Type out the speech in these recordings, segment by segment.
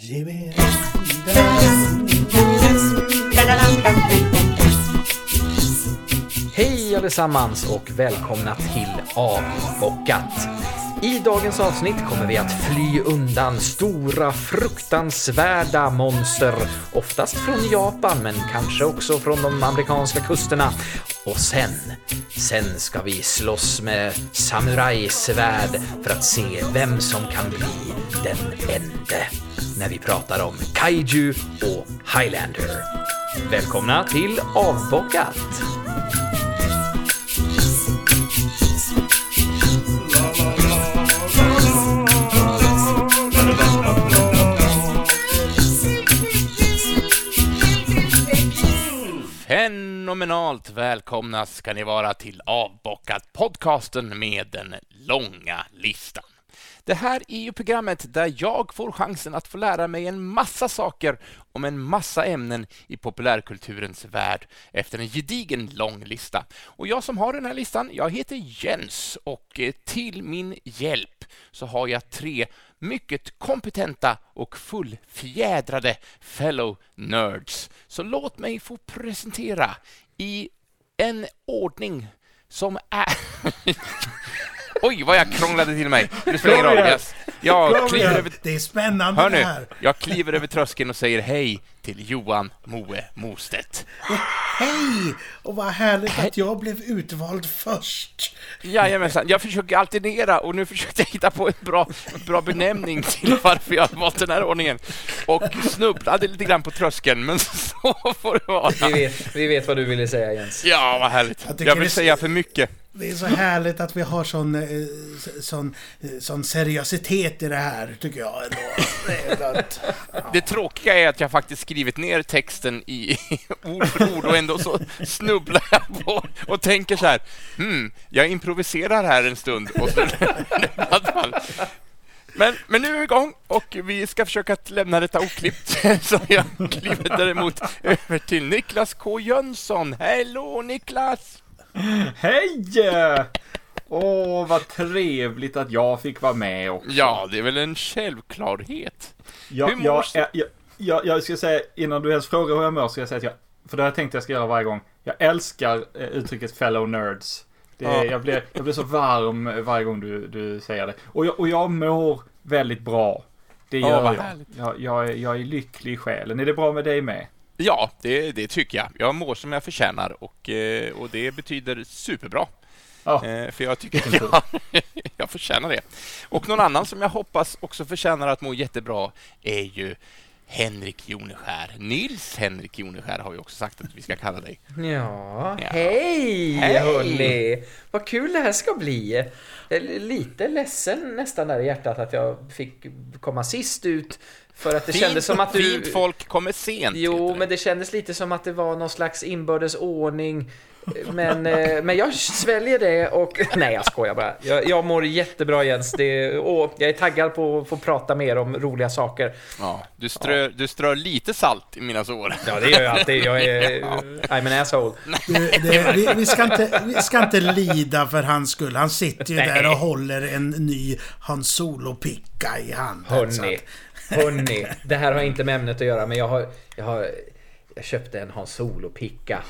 Ge mig Hej allesammans och välkomna till Avbockat. I dagens avsnitt kommer vi att fly undan stora fruktansvärda monster, oftast från Japan men kanske också från de amerikanska kusterna. Och sen, sen ska vi slåss med samurajsvärd för att se vem som kan bli den ende när vi pratar om Kaiju och Highlander. Välkomna till Avbockat! Fenomenalt välkomna ska ni vara till Avbockat podcasten med den långa listan. Det här är ju programmet där jag får chansen att få lära mig en massa saker om en massa ämnen i populärkulturens värld efter en gedigen lång lista. Och jag som har den här listan, jag heter Jens och eh, till min hjälp så har jag tre mycket kompetenta och fullfjädrade fellow nerds. Så låt mig få presentera i en ordning som är... Oj, vad jag krånglade till mig. Det spelar ingen roll. Jag, jag kliver över... Det är spännande Hör det nu, här. jag kliver över tröskeln och säger hej till Johan Moe Mostedt. Hej! Och vad härligt att jag blev utvald först. Jajamensan, jag försöker alternera och nu försökte jag hitta på en bra, bra benämning till varför jag valt den här ordningen. Och snubblade lite grann på tröskeln, men så får det vara. Vi vet, vi vet vad du ville säga Jens. Ja, vad härligt. Jag Jag vill det- säga för mycket. Det är så härligt att vi har sån, eh, sån, eh, sån seriositet i det här, tycker jag ändå. Det är skönt. Det tråkiga är att jag faktiskt skrivit ner texten i ord för ord och ändå så snubblar jag på och tänker så här, hmm, jag improviserar här en stund och så. Men, men nu är vi igång och vi ska försöka att lämna detta oklippt. Så jag kliver däremot över till Niklas K Jönsson. Hello Niklas! Hej! Åh, vad trevligt att jag fick vara med också. Ja, det är väl en självklarhet. hur mår jag, du? jag, jag, jag, ska säga, innan du ens frågar hur jag mår, ska jag säga att jag, för det har jag tänkt att jag ska göra varje gång. Jag älskar eh, uttrycket fellow nerds. Det, Ja. jag, blir, jag blir så varm varje gång du, du säger det. Och jag, och jag mår väldigt bra. Det Ja, gör vad jag. Jag, jag, är, jag är lycklig i själen. Är det bra med dig med? Ja, det, det tycker jag. Jag mår som jag förtjänar och, eh, och det betyder superbra. Ja. Eh, För jag tycker att jag, jag förtjänar det. Och någon annan som jag hoppas också förtjänar att må jättebra är ju Henrik Joneskär. Nils Henrik Joneskär har vi också sagt att vi ska kalla dig. Ja, Ja. hej, Hej. hörni! Vad kul det här ska bli. Lite ledsen nästan där i hjärtat att jag fick komma sist ut. För att det kändes som att du... Fint folk kommer sent. Jo, men det kändes lite som att det var någon slags inbördes ordning. Men, eh, men jag sväljer det och... Nej, jag skojar bara. Jag, jag mår jättebra Jens. Det, åh, jag är taggad på att få prata mer om roliga saker. Ja, du, strör, du strör lite salt i mina sår. Ja, det gör jag alltid. Jag är... I'm an asshole. Det, det, vi, vi, ska inte, vi ska inte lida för hans skull. Han sitter ju Nej. där och håller en ny Hans Solo-picka i handen. så Hörni, att- hörni. Det här har inte med ämnet att göra, men jag har... Jag, har, jag köpte en Hans Solo-picka.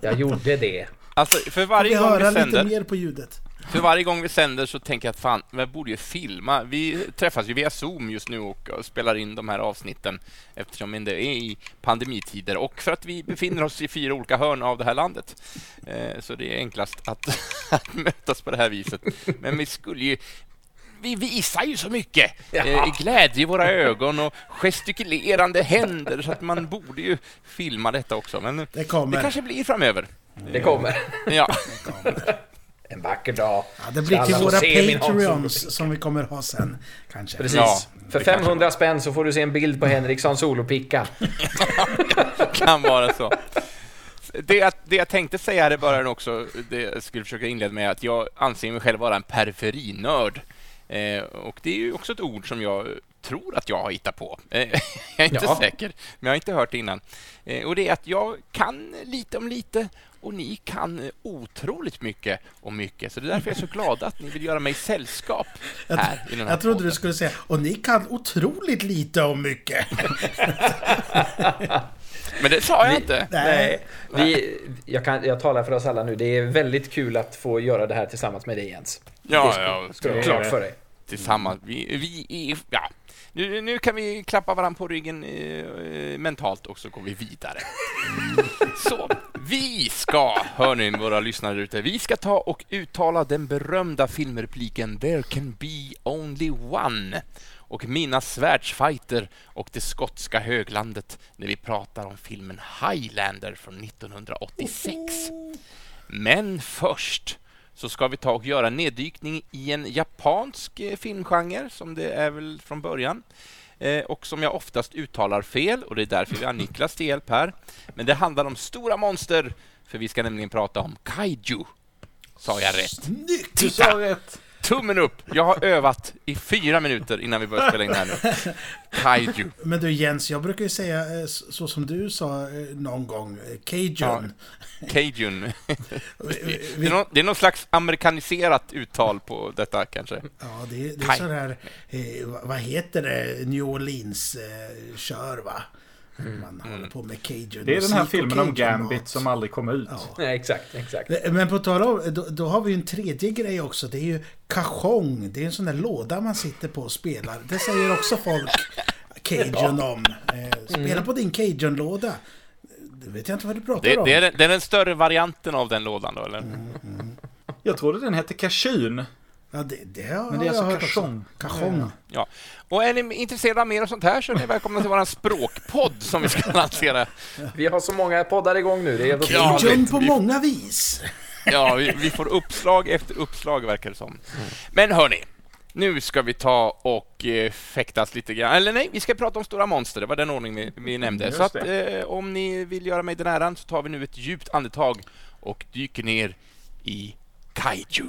Jag gjorde det. Alltså, för vi varje gång höra vi lite sänder... mer på ljudet? För varje gång vi sänder så tänker jag att fan, jag borde ju filma. Vi träffas ju via Zoom just nu och och spelar in de här avsnitten eftersom det är i pandemitider och för att vi befinner oss i fyra olika hörn av det här landet. Eh, Så det är enklast att, att mötas på det här viset. Men vi skulle ju vi visar ju så mycket Ja. eh, glädje i våra ögon och gestikulerande händer så att man borde ju filma detta också. Men Det kommer. det kanske blir framöver. Det kommer. Ja. En vacker dag. Ja, det blir till våra Patreons som vi kommer ha sen. Kanske. Precis. Ja, För det kanske 500 spänn så får du se en bild på Henriksson solopicka. kan vara så. Det jag, det jag tänkte säga här i början också, det jag skulle försöka inleda med, att jag anser mig själv vara en periferinörd. Eh, och det är ju också ett ord som jag tror att jag har hittat på. Eh, jag är inte Ja. säker, men jag har inte hört det innan. Eh, och det är att jag kan lite om lite och ni kan otroligt mycket om mycket. Så det är därför jag är så glad att ni vill göra mig sällskap Jag, här i den här jag trodde du podden. skulle säga, och ni kan otroligt lite om mycket. Men det sa jag Vi- inte. Nej, vi, jag, kan, jag talar för oss alla nu. Det är väldigt kul att få göra det här tillsammans med dig Jens. Ja, det ska, ja, ska du klart för dig. Tillsammans. Vi, vi är, ja. nu, nu kan vi klappa varandra på ryggen eh, mentalt och så går vi vidare. Så, vi ska, hör ni våra lyssnare ute, vi ska ta och uttala den berömda filmrepliken There can be only one och minnas svärdsfighter och det skotska höglandet när vi pratar om filmen Highlander från 1986. Men först så ska vi ta och göra en neddykning i en japansk eh, filmgenre, som det är väl från början. Eh, och som jag oftast uttalar fel, och det är därför vi har Niklas till hjälp här. Men det handlar om stora monster, för vi ska nämligen prata om kaiju. Sa jag rätt? Snyggt! Du sa rätt. Tummen upp! Jag har övat i fyra minuter innan vi börjar spela in här nu. Kaiju. Men du Jens, jag brukar ju säga eh, så som du sa eh, någon gång, eh, Cajun. Cajun. Vi- Det är, någon, det är någon slags amerikaniserat uttal på detta kanske. Ja, det, det är sådär, vad- vad heter det, New Orleans-kör va? Man håller på med Cajun Det är den här filmen om Gambit som aldrig kom ut. Ja. Nej, exakt, exakt. Eh, Men på tal om, då, då har vi ju en tredje grej också. Det är ju cajong. Det är en sån där låda man sitter på och spelar. Det säger också folk Cajun om. Eh, spela på din Cajun-låda. Det vet jag inte vad du pratar Det, om. det, är, den- det är den större varianten av den lådan då, eller? Jag trodde den hette Kashun. Ja, det, det har Men det är jag alltså cajong. Cajong. Ja. Och är ni intresserade av mer av sånt här så är ni välkomna till vår språkpodd som vi ska lansera. Vi har så många poddar igång nu. Det är. Cajun på många vis. Ja, vi, vi får uppslag efter uppslag verkar det som. Men hörni, nu ska vi ta och eh, fäktas lite grann. Eller nej, vi ska prata om stora monster. Det var den ordning vi, vi nämnde. Just Så att eh, om ni vill göra mig den äran så tar vi nu ett djupt andetag och dyker ner i kaiju.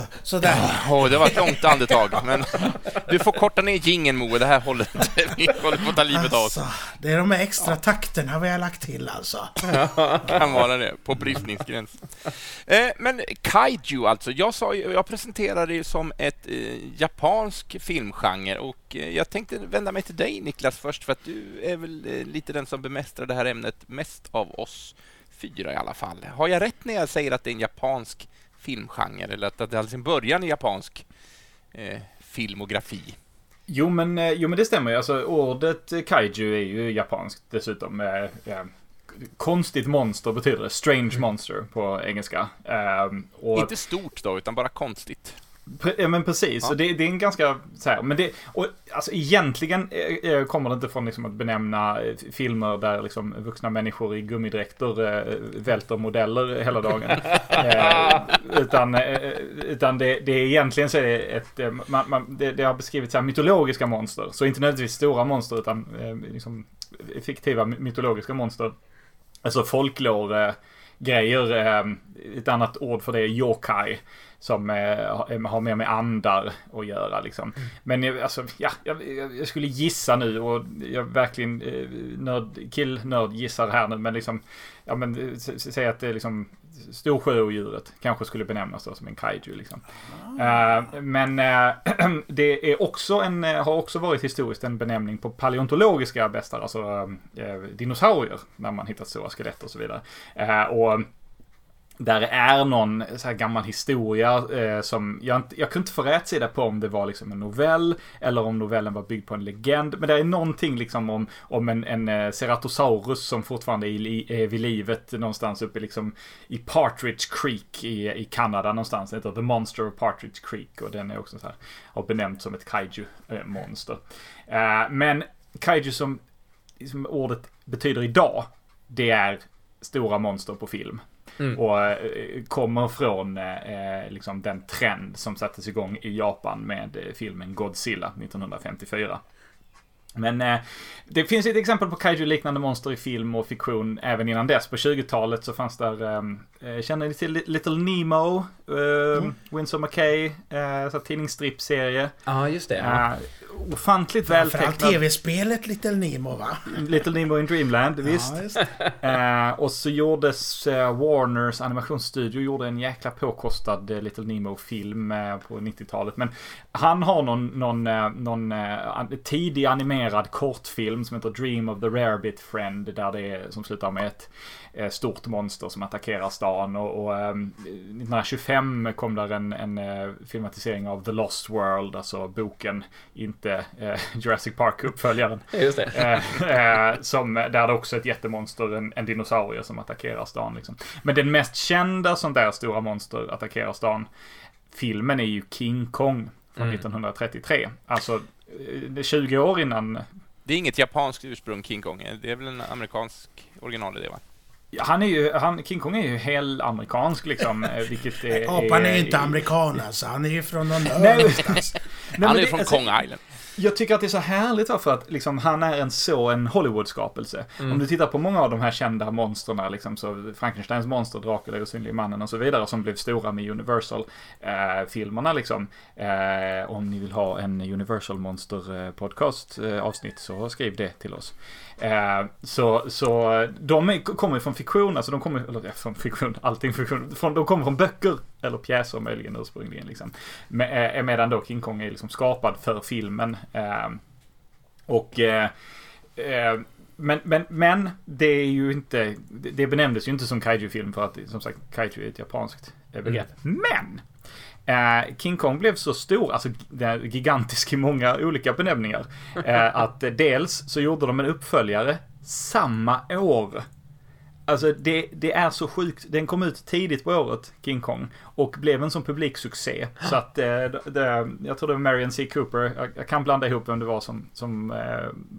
sådär. Åh, det var ett långt andetag, men du får korta ner gingen Moe, det här håller inte. Vi håller på att ta livet av oss. Alltså, det är de här extra takterna vi har lagt till alltså. kan vara det, på bristningsgräns. Eh, men kaiju alltså, jag, sa, jag presenterade det som ett eh, japansk filmgenre och eh, jag tänkte vända mig till dig Niklas först för att du är väl lite den som bemästrar det här ämnet mest av oss fyra i alla fall. Har jag rätt när jag säger att det är en japansk filmgenre eller att det hade sin början i japansk eh, filmografi? Jo men, eh, jo men det stämmer ju. Alltså ordet kaiju är ju japanskt dessutom. Eh, eh, konstigt monster betyder det. Strange monster på engelska. Eh, och, Inte stort då, utan bara konstigt. Ja men precis, Ja. och det, det är en ganska så här, men det, och alltså egentligen eh, eh, kommer det inte från liksom att benämna eh, filmer där liksom vuxna människor i gummidräkter eh, välter modeller hela dagen. eh, utan eh, utan det, det är egentligen så är det ett, man, man, det, det har beskrivits så här mytologiska monster. Så inte nödvändigtvis stora monster utan liksom fiktiva my- mytologiska monster. Alltså folklore grejer. Ett annat ord för det är yokai. Som eh, har- har mer med andar att göra liksom. Men eh, alltså, ja, jag, jag skulle gissa nu och jag verkligen eh, nörd, kill-nörd gissar här nu. Men liksom, ja men eh, säg att det är liksom Storsjöodjuret kanske skulle benämnas då som en kaiju liksom. Eh, men eh, det är också en, eh, har också varit historiskt en benämning på paleontologiska bestar, alltså eh, dinosaurier, när man hittat stora skelett och så vidare. Eh, och där är någon så här gammal historia eh, som jag, inte, jag kunde inte få rätsida på om det var liksom en novell eller om novellen var byggd på en legend. Men det är någonting liksom om, om en, en eh, Ceratosaurus som fortfarande är, i- är eh, vid livet någonstans uppe liksom i Partridge Creek i, i Kanada någonstans. Det heter The Monster of Partridge Creek och den är också så här, har benämnt som ett kaiju-monster. Eh, eh, men kaiju som, som ordet betyder idag, det är stora monster på film. Mm. Och eh, kommer från eh, eh, liksom den trend som sattes igång i Japan med eh, filmen Godzilla 1954. Men eh, det finns ett exempel på kaiju-liknande monster i film och fiktion även innan dess. På 20-talet så fanns där, eh, känner ni till Little Nemo? Eh, mm. Winsor McKay, eh, tidningsstrippserie. Ja, just det. Ja. Eh, ofantligt vältecknad. Framförallt tv-spelet Little Nemo va? Little Nemo in Dreamland, visst. Ja, eh, och så gjordes eh, Warners animationsstudio gjorde en jäkla påkostad eh, Little Nemo-film eh, på 90-talet. Men han har någon, någon, eh, någon eh, tidig animerad kortfilm som heter Dream of the Rarebit Friend. Där det är, som slutar med ett Eh, stort monster som attackerar stan. Och, och 1925 ehm, kom där en, en eh, filmatisering av The Lost World, alltså boken, inte eh, Jurassic Park-uppföljaren. Just det. som, där det också är ett jättemonster, en, en dinosaurie som attackerar stan. Liksom. Men den mest kända sånt där stora monster attackerar stan, filmen är ju King Kong från mm. 1933. Alltså 20 år innan det är inget japanskt ursprung, King Kong. Det är väl en amerikansk originalidé, va? Han är ju, han, King Kong är ju helt amerikansk liksom. Eh, vilket är... Apan är ju inte amerikan alltså. Han är ju från någon ö någonstans. Han är ju från alltså, Kong Island. Jag tycker att det är så härligt för att liksom, han är en så en Hollywood-skapelse. Mm. Om du tittar på många av de här kända monstren, liksom, så Frankensteins monster, Dracula, och Osynlige mannen och så vidare, som blev stora med Universal-filmerna eh, liksom. Eh, om ni vill ha en Universal Monster-podcast-avsnitt eh, eh så skriv det till oss. Eh, så, så de är, kommer från fiktion, alltså de kommer, eller ja, från fiktion, allting fiktion, från, de kommer från böcker eller pjäser möjligen ursprungligen liksom. Med, eh, medan då King Kong är liksom skapad för filmen. Eh, och eh, eh, men, men, men det är ju inte, det benämndes ju inte som kaiju-film för att som sagt kaiju är ett japanskt begrepp. Mm. Men! Eh, King Kong blev så stor, alltså gigantisk i många olika benämningar, eh, att dels så gjorde de en uppföljare samma år. Alltså det, det, är så sjukt. Den kom ut tidigt på året, King Kong. Och blev en sån publiksuccé. Så att det, det, jag tror det var Marion C. Cooper. Jag, jag, kan blanda ihop vem det var som, som eh,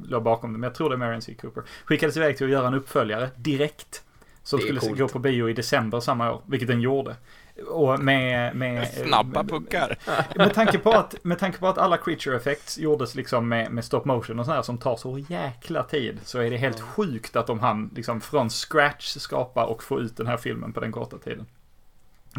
låg bakom det. Men jag tror det är Marion C. Cooper. Skickades iväg till att göra en uppföljare direkt. Som skulle coolt. gå på bio i december samma år. Vilket den gjorde. Och med, med Snabba puckar. Med tanke, på att, med tanke på att alla creature effects gjordes liksom med, med stop motion och sådär som tar så jäkla tid. Så är det helt sjukt att de hann liksom från scratch skapa och få ut den här filmen på den korta tiden.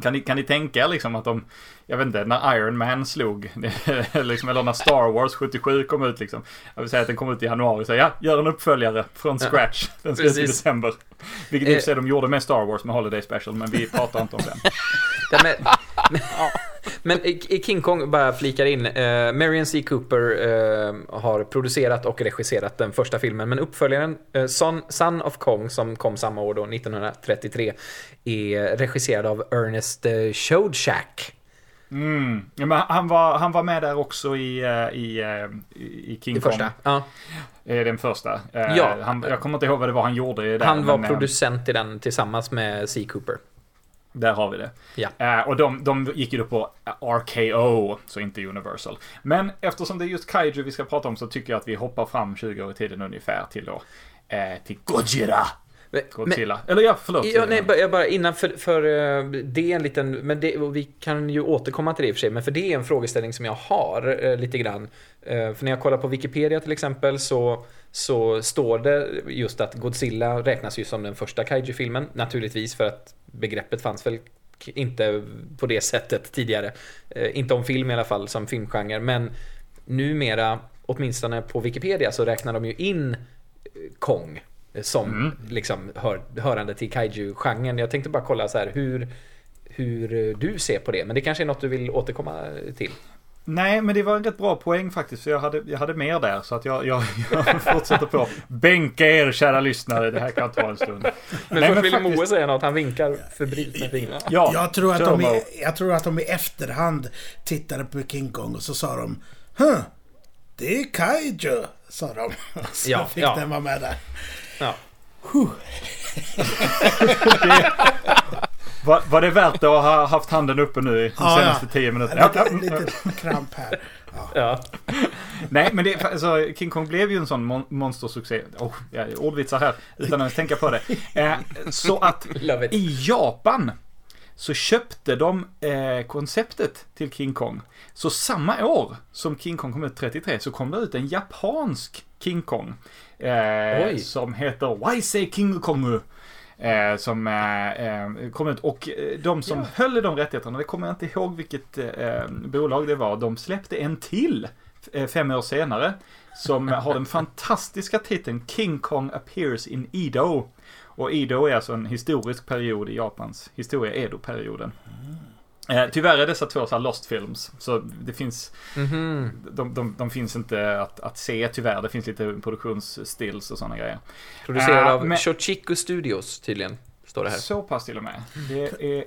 Kan ni, kan ni tänka liksom att de, jag vet inte, när Iron Man slog, liksom, eller när Star Wars 77 kom ut liksom. Jag vill säga att den kom ut i januari, så ja, gör en uppföljare från scratch. Den ska ut i december. Vilket i och för sig de gjorde med Star Wars med Holiday Special, men vi pratar inte om den. Men King Kong, bara flikar in, uh, Marion C. Cooper uh, har producerat och regisserat den första filmen, men uppföljaren uh, Son, Son of Kong, som kom samma år då, 1933, är regisserad av Ernest uh, Showjack. Mm. Ja, men han, var, han var med där också i, i, i King I Kong. Första, ja. Den första. Ja. Han, jag kommer inte ihåg vad det var han gjorde. Där, han var men, producent i den tillsammans med C. Cooper. Där har vi det. Ja. Uh, och de, de gick ju då på RKO, så inte Universal. Men eftersom det är just Kaiju vi ska prata om så tycker jag att vi hoppar fram 20 år i tiden ungefär till då, uh, till Gojira. Godzilla. Men, Eller ja, förlåt. Ja, nej, jag bara innan för, för uh, det är en liten, men det, vi kan ju återkomma till det i och för sig, men för det är en frågeställning som jag har uh, lite grann. Uh, för när jag kollar på Wikipedia till exempel så, så står det just att Godzilla räknas ju som den första kaiju-filmen, naturligtvis för att begreppet fanns väl inte på det sättet tidigare. Eh, inte om film i alla fall som filmgenre, men numera, åtminstone på Wikipedia, så räknar de ju in eh, Kong som mm. liksom hör, hörande till kaiju-genren. Jag tänkte bara kolla så här hur, hur du ser på det, men det kanske är något du vill återkomma till. Nej, men det var en rätt bra poäng faktiskt. För jag hade, jag hade mer där. Så att jag, jag, jag fortsätter på. Bänka er kära lyssnare. Det här kan ta en stund. Men Nej, först ville faktiskt... Moe säga något. Han vinkar febrilt med fingrarna. Ja, jag tror, att de i, jag tror att de i efterhand tittade på King Kong och så sa de Huh, det är Kaiju, sa de. Så ja, fick ja. den vara med där. Ja. det, var, var det värt att ha haft handen uppe nu de ja, senaste ja. tio minuterna? Lite, lite kramp här. Ja. ja. Nej, men det, alltså, King Kong blev ju en sån mon monstersuccé. Oh, ja, ordvitsar här, utan att tänka på det. Eh, så att i Japan så köpte de eh, konceptet till King Kong. Så samma år som King Kong kom ut 33 så kom det ut en japansk King Kong. Eh, som heter Waisei King Kongu. Eh, som eh, eh, kom ut och eh, de som höll i de rättigheterna, det kommer jag inte ihåg vilket eh, bolag det var, de släppte en till eh, fem år senare. Som har den fantastiska titeln King Kong appears in Edo. Och Edo är alltså en historisk period i Japans historia, Edo-perioden. Eh, tyvärr är dessa två så här lost films, så det finns, Mhm. de, de, de finns inte att, att se tyvärr. Det finns lite produktionsstills och sådana grejer. Producerad Ja, av men- Shochiku Studios tydligen, står det här. Så pass till och med. Det är...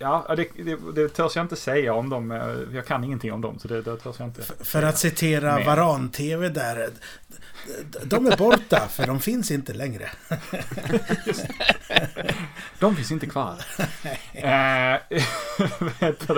Ja, det, det, det törs jag inte säga om dem. eh, Jag kan ingenting om dem, så det, det törs jag inte. För att citera Men- Varan-TV där. De är borta, för de finns inte längre. De finns inte kvar. eh?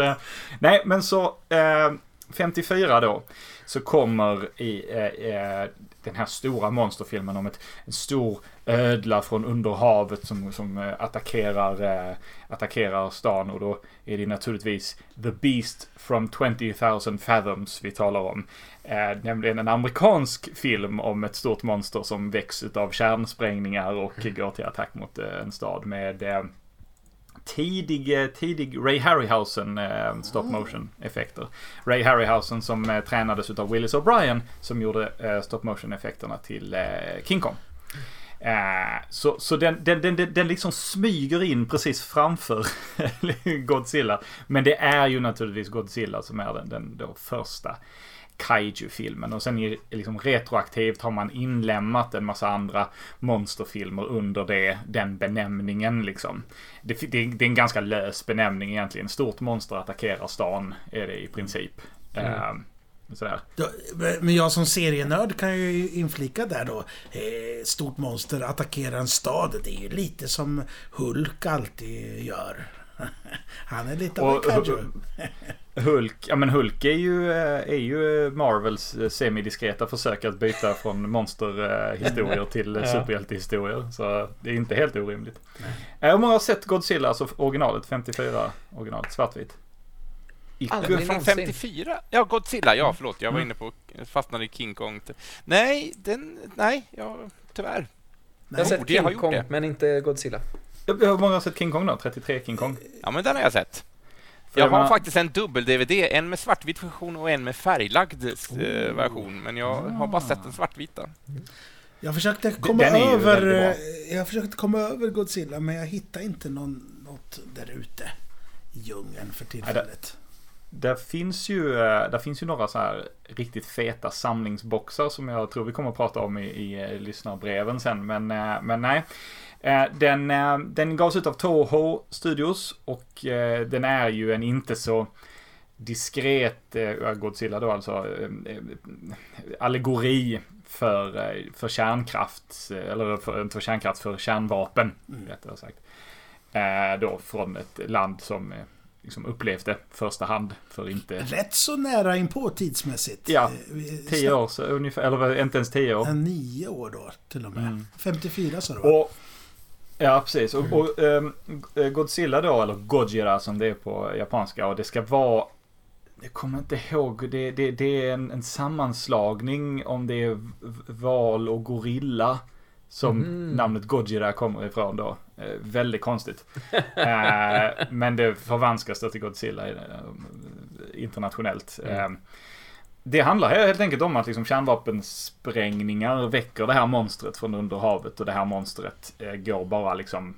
Nej, men så eh, 54 då. Så kommer i eh, eh, den här stora monsterfilmen om ett, en stor ödla från under havet som, som eh, attackerar, eh, attackerar stan. Och då är det naturligtvis The Beast from 20,000 Fathoms vi talar om. Eh, nämligen en amerikansk film om ett stort monster som väcks av kärnsprängningar och går till attack mot en stad med tidig, eh, tidig Ray Harryhausen eh, stop motion effekter. Ray Harryhausen som eh, tränades av Willis O'Brien som gjorde stop motion effekterna till King Kong. Så så den, den, den, den, liksom smyger in precis framför Godzilla. Men det är ju naturligtvis Godzilla som är den, den första Kaiju-filmen. Och sen liksom retroaktivt har man inlämnat en massa andra monsterfilmer under det, den benämningen liksom. Det, det, det är en ganska lös benämning egentligen. Stort monster attackerar stan är det i princip. Eh, sådär. Då- Men jag som serienörd kan ju inflika där då. Eh, stort monster attackerar en stad. Det är ju lite som Hulk alltid gör. Han är lite av en kaiju. Hulk, ja men Hulk är ju, eh, är ju Marvels eh, semidiskreta försök att byta från monsterhistorier till Ja. superhjältehistorier. Så det är inte helt orimligt. Eh, Om man har sett Godzilla, alltså originalet, 54 originalet, svartvit. Icke. Aldrig Från någonsin. 54? Ja, Godzilla. Ja, förlåt. Jag var inne på... Fastnade i King Kong. Nej, den... Nej, ja, tyvärr. Jag har sett King Kong, det. men inte Godzilla. Hur många har sett King Kong då? 33 King Kong? Ja, men den har jag sett. För Jag har menar- faktiskt en dubbel-DVD. En med svartvit version och en med färglagd eh, version. Men jag har bara sett den svartvita. Jag försökte komma den över... Jag försökte komma över Godzilla men jag hittade inte någon, något där ute. I djungeln för tillfället. Där finns ju, eh, där finns ju några så här riktigt feta samlingsboxar som jag tror vi kommer att prata om i, i eh, lyssnarbreven sen. Men, men nej. Eh, Den, eh, den gavs ut av Toho Studios och eh, den är ju en inte så diskret, Godzilla då alltså, allegori för, för kärnkraft, eller för, för kärnkraft, för kärnvapen, rättare sagt. Då från ett land som liksom upplevde första hand för inte Rätt så nära inpå tidsmässigt. Ja, tio år så ungefär, eller inte ens tio år. Nio år då till och med. Mm. 54 sa du va? Och, ja, precis. Och, och ehm, Godzilla då, eller Gojira som det är på japanska, och det ska vara jag kommer inte ihåg, det, det, det är en, en sammanslagning om det är val och gorilla som Mhm. namnet Gojira kommer ifrån då. Eh, väldigt konstigt. eh, men det förvanskas då till Godzilla eh, internationellt. Mm. Eh, det handlar helt enkelt om att liksom kärnvapensprängningar väcker det här monstret från under havet och det här monstret eh, går bara liksom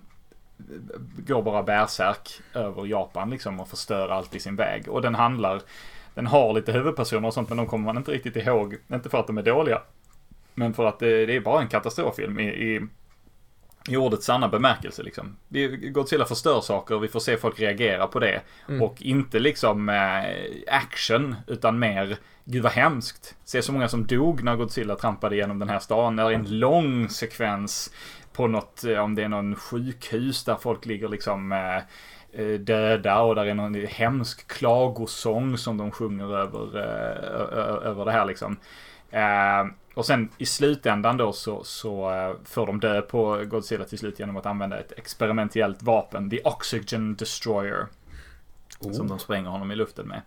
går bara bärsärk över Japan liksom och förstör allt i sin väg. Och den handlar, den har lite huvudpersoner och sånt men de kommer man inte riktigt ihåg. Inte för att de är dåliga. Men för att det, det är bara en katastroffilm i, i, i ordets sanna bemärkelse liksom. Godzilla förstör saker och vi får se folk reagera på det. Mm. Och inte liksom eh, action utan mer Gud vad hemskt. Se så många som dog när Godzilla trampade igenom den här stan. Det är en lång sekvens på något, eh, om det är någon sjukhus där folk ligger liksom eh, eh, döda och där är någon hemsk klagosång som de sjunger över, över det här liksom. Och sen i slutändan då så, så får de dö på Godzilla till slut genom att använda ett experimentellt vapen, The Oxygen Destroyer. Som de spränger honom i luften med.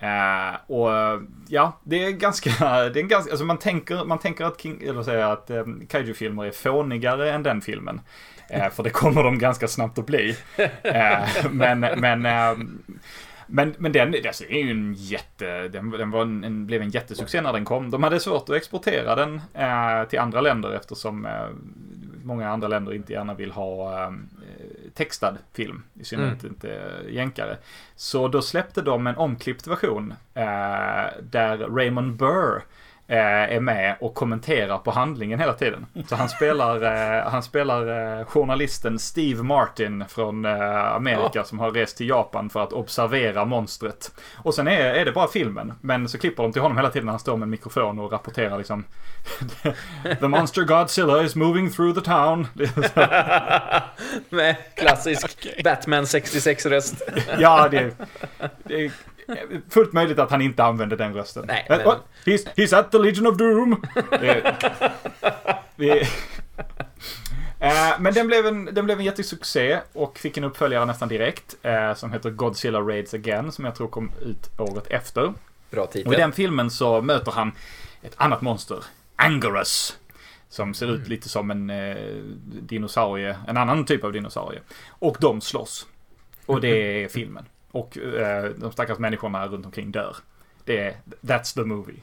Eh, och eh, ja, det är ganska, det är ganska, alltså man tänker, man tänker att, King, eller säga att eh, kaiju-filmer är fånigare än den filmen. Eh, för det kommer de ganska snabbt att bli. Eh, men, men, eh, men, men den, alltså, är ju en jätte, den, den var en, en, blev en jättesuccé när den kom. De hade svårt att exportera den eh, till andra länder eftersom eh, många andra länder inte gärna vill ha eh, textad film. I synnerhet mm. inte jänkare. Så då släppte de en omklippt version eh, där Raymond Burr Eh, är med och kommenterar på handlingen hela tiden. Så han spelar, eh, han spelar eh, journalisten Steve Martin från Amerika som har rest till Japan för att observera monstret. Och sen är, är det bara filmen, men så klipper de till honom hela tiden när han står med en mikrofon och rapporterar liksom The monster Godzilla is moving through the town. med klassisk Batman 66-röst. ja, det, det fullt möjligt att han inte använde den rösten. Nej, men... he's, he's at the Legion of Doom. eh, men den blev, en, den blev en jättesuccé och fick en uppföljare nästan direkt. Eh, som heter Godzilla Raids Again, som jag tror kom ut året efter. Bra titel. Och i den filmen så möter han ett annat monster, Angerus. Som ser ut lite som en eh, dinosaurie, en annan typ av dinosaurie. Och de slåss. Och det är filmen. Och eh, de stackars människorna runt omkring dör. Det är, that's the movie.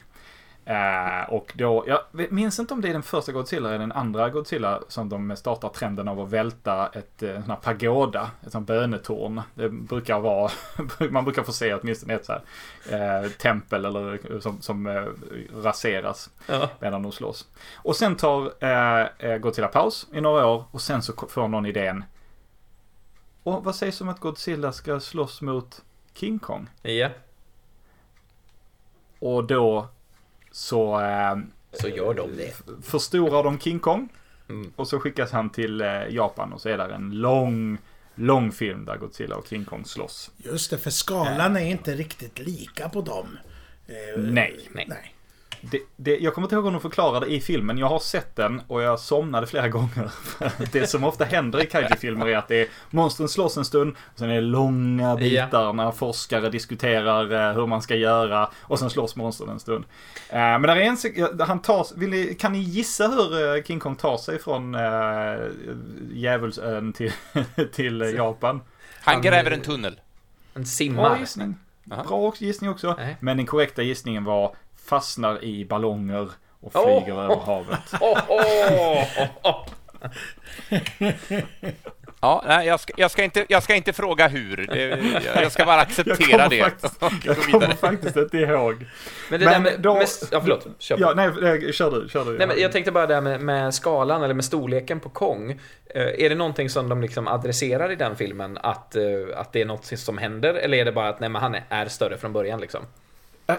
Uh, och då, jag minns inte om det är den första Godzilla eller den andra Godzilla som de startar trenden av att välta ett en sån här pagoda, ett sånt bönetorn. Det brukar vara, man brukar få se åtminstone ett så här, uh, tempel eller som, som uh, raseras ja. medan de slåss. Och sen tar Godzilla paus i några år och sen så får någon idén, och vad sägs om att Godzilla ska slåss mot King Kong? Ja. Och då så... Eh, så gör de det. Förstorar de King Kong. Mm. Och så skickas han till eh, Japan och så är det en lång, lång film där Godzilla och King Kong slåss. Just det, för skalan är inte riktigt lika på dem. Eh, nej. nej. Det, det, jag kommer inte ihåg om de förklarade i filmen. Jag har sett den och jag somnade flera gånger. det som ofta händer i kaiju-filmer är att det är monstren slåss en stund. Och sen är det långa bitar när forskare diskuterar eh, hur man ska göra. Och sen slåss monstren en stund. Eh, men där är en han tar, vill ni, kan ni gissa hur eh, King Kong tar sig från äh, Djävulsön till, till Japan? Han gräver en tunnel. En simmar. Bra gissning. Bra gissning också. Nej. Men den korrekta gissningen var fastnar i ballonger och flyger oh, över havet. Oh, ja, nej, jag ska, jag, ska inte, jag ska inte fråga hur. Jag ska bara acceptera jag det. Faktiskt, jag kommer faktiskt inte ihåg. Men det men där med, då, med, ja, förlåt. Kör, ja, nej, kör du. Kör du nej, men jag tänkte bara det med, med skalan eller med storleken på Kong. Eh, är det någonting som de liksom adresserar i den filmen? Att, eh, att det är något som händer? Eller är det bara att nej, men han är större från början liksom?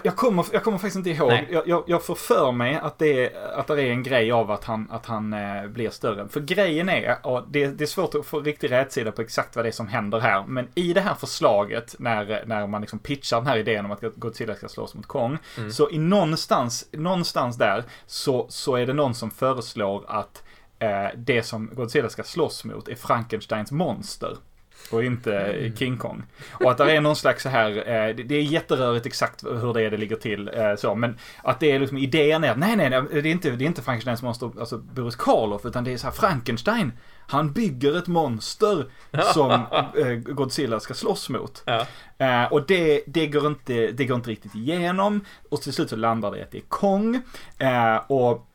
Jag kommer, jag kommer faktiskt inte ihåg. Jag, jag, jag, får för mig att det, är, att det är en grej av att han, att han eh, blir större. För grejen är, och det, det är svårt att få riktig rätsida på exakt vad det är som händer här. Men i det här förslaget, när, när man liksom pitchar den här idén om att Godzilla ska slåss mot Kong. Mm. Så i någonstans, någonstans där så, så är det någon som föreslår att eh, det som Godzilla ska slåss mot är Frankensteins monster och inte. King Kong. Och att det är någon slags så här, eh, det är jätterörigt exakt hur det är det ligger till eh, så, men att det är liksom idén är att nej, nej, nej, det är inte, det är inte Frankensteins monster, alltså Boris Karloff, utan det är så här Frankenstein. Han bygger ett monster som eh, Godzilla ska slåss mot. Ja. Eh, och det, det, går inte, det går inte riktigt igenom. Och till slut så landar det att det är Kong. Eh, och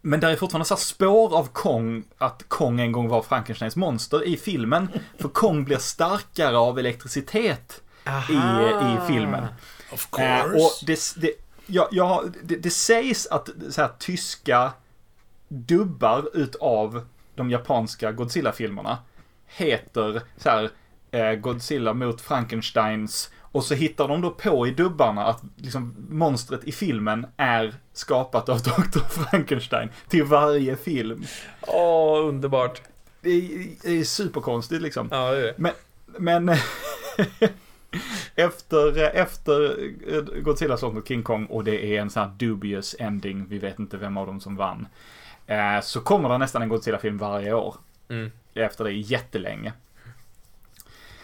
men där är fortfarande så spår av Kong, att Kong en gång var Frankensteins monster i filmen. För Kong blir starkare av elektricitet i, i filmen. Of course. Eh, och det, det, ja, ja, det, det sägs att så här, tyska dubbar utav de japanska Godzilla-filmerna heter så här, eh, Godzilla mot Frankensteins och så hittar de då på i dubbarna att liksom monstret i filmen är skapat av Dr. Frankenstein till varje film. Åh, underbart. Det är, det är superkonstigt liksom. Ja, det är det. Men, men efter, efter Godzilla slåss mot King Kong och det är en sån här dubious ending, vi vet inte vem av dem som vann. Eh, så kommer det nästan en Godzilla-film varje år. Mm. Efter det jättelänge.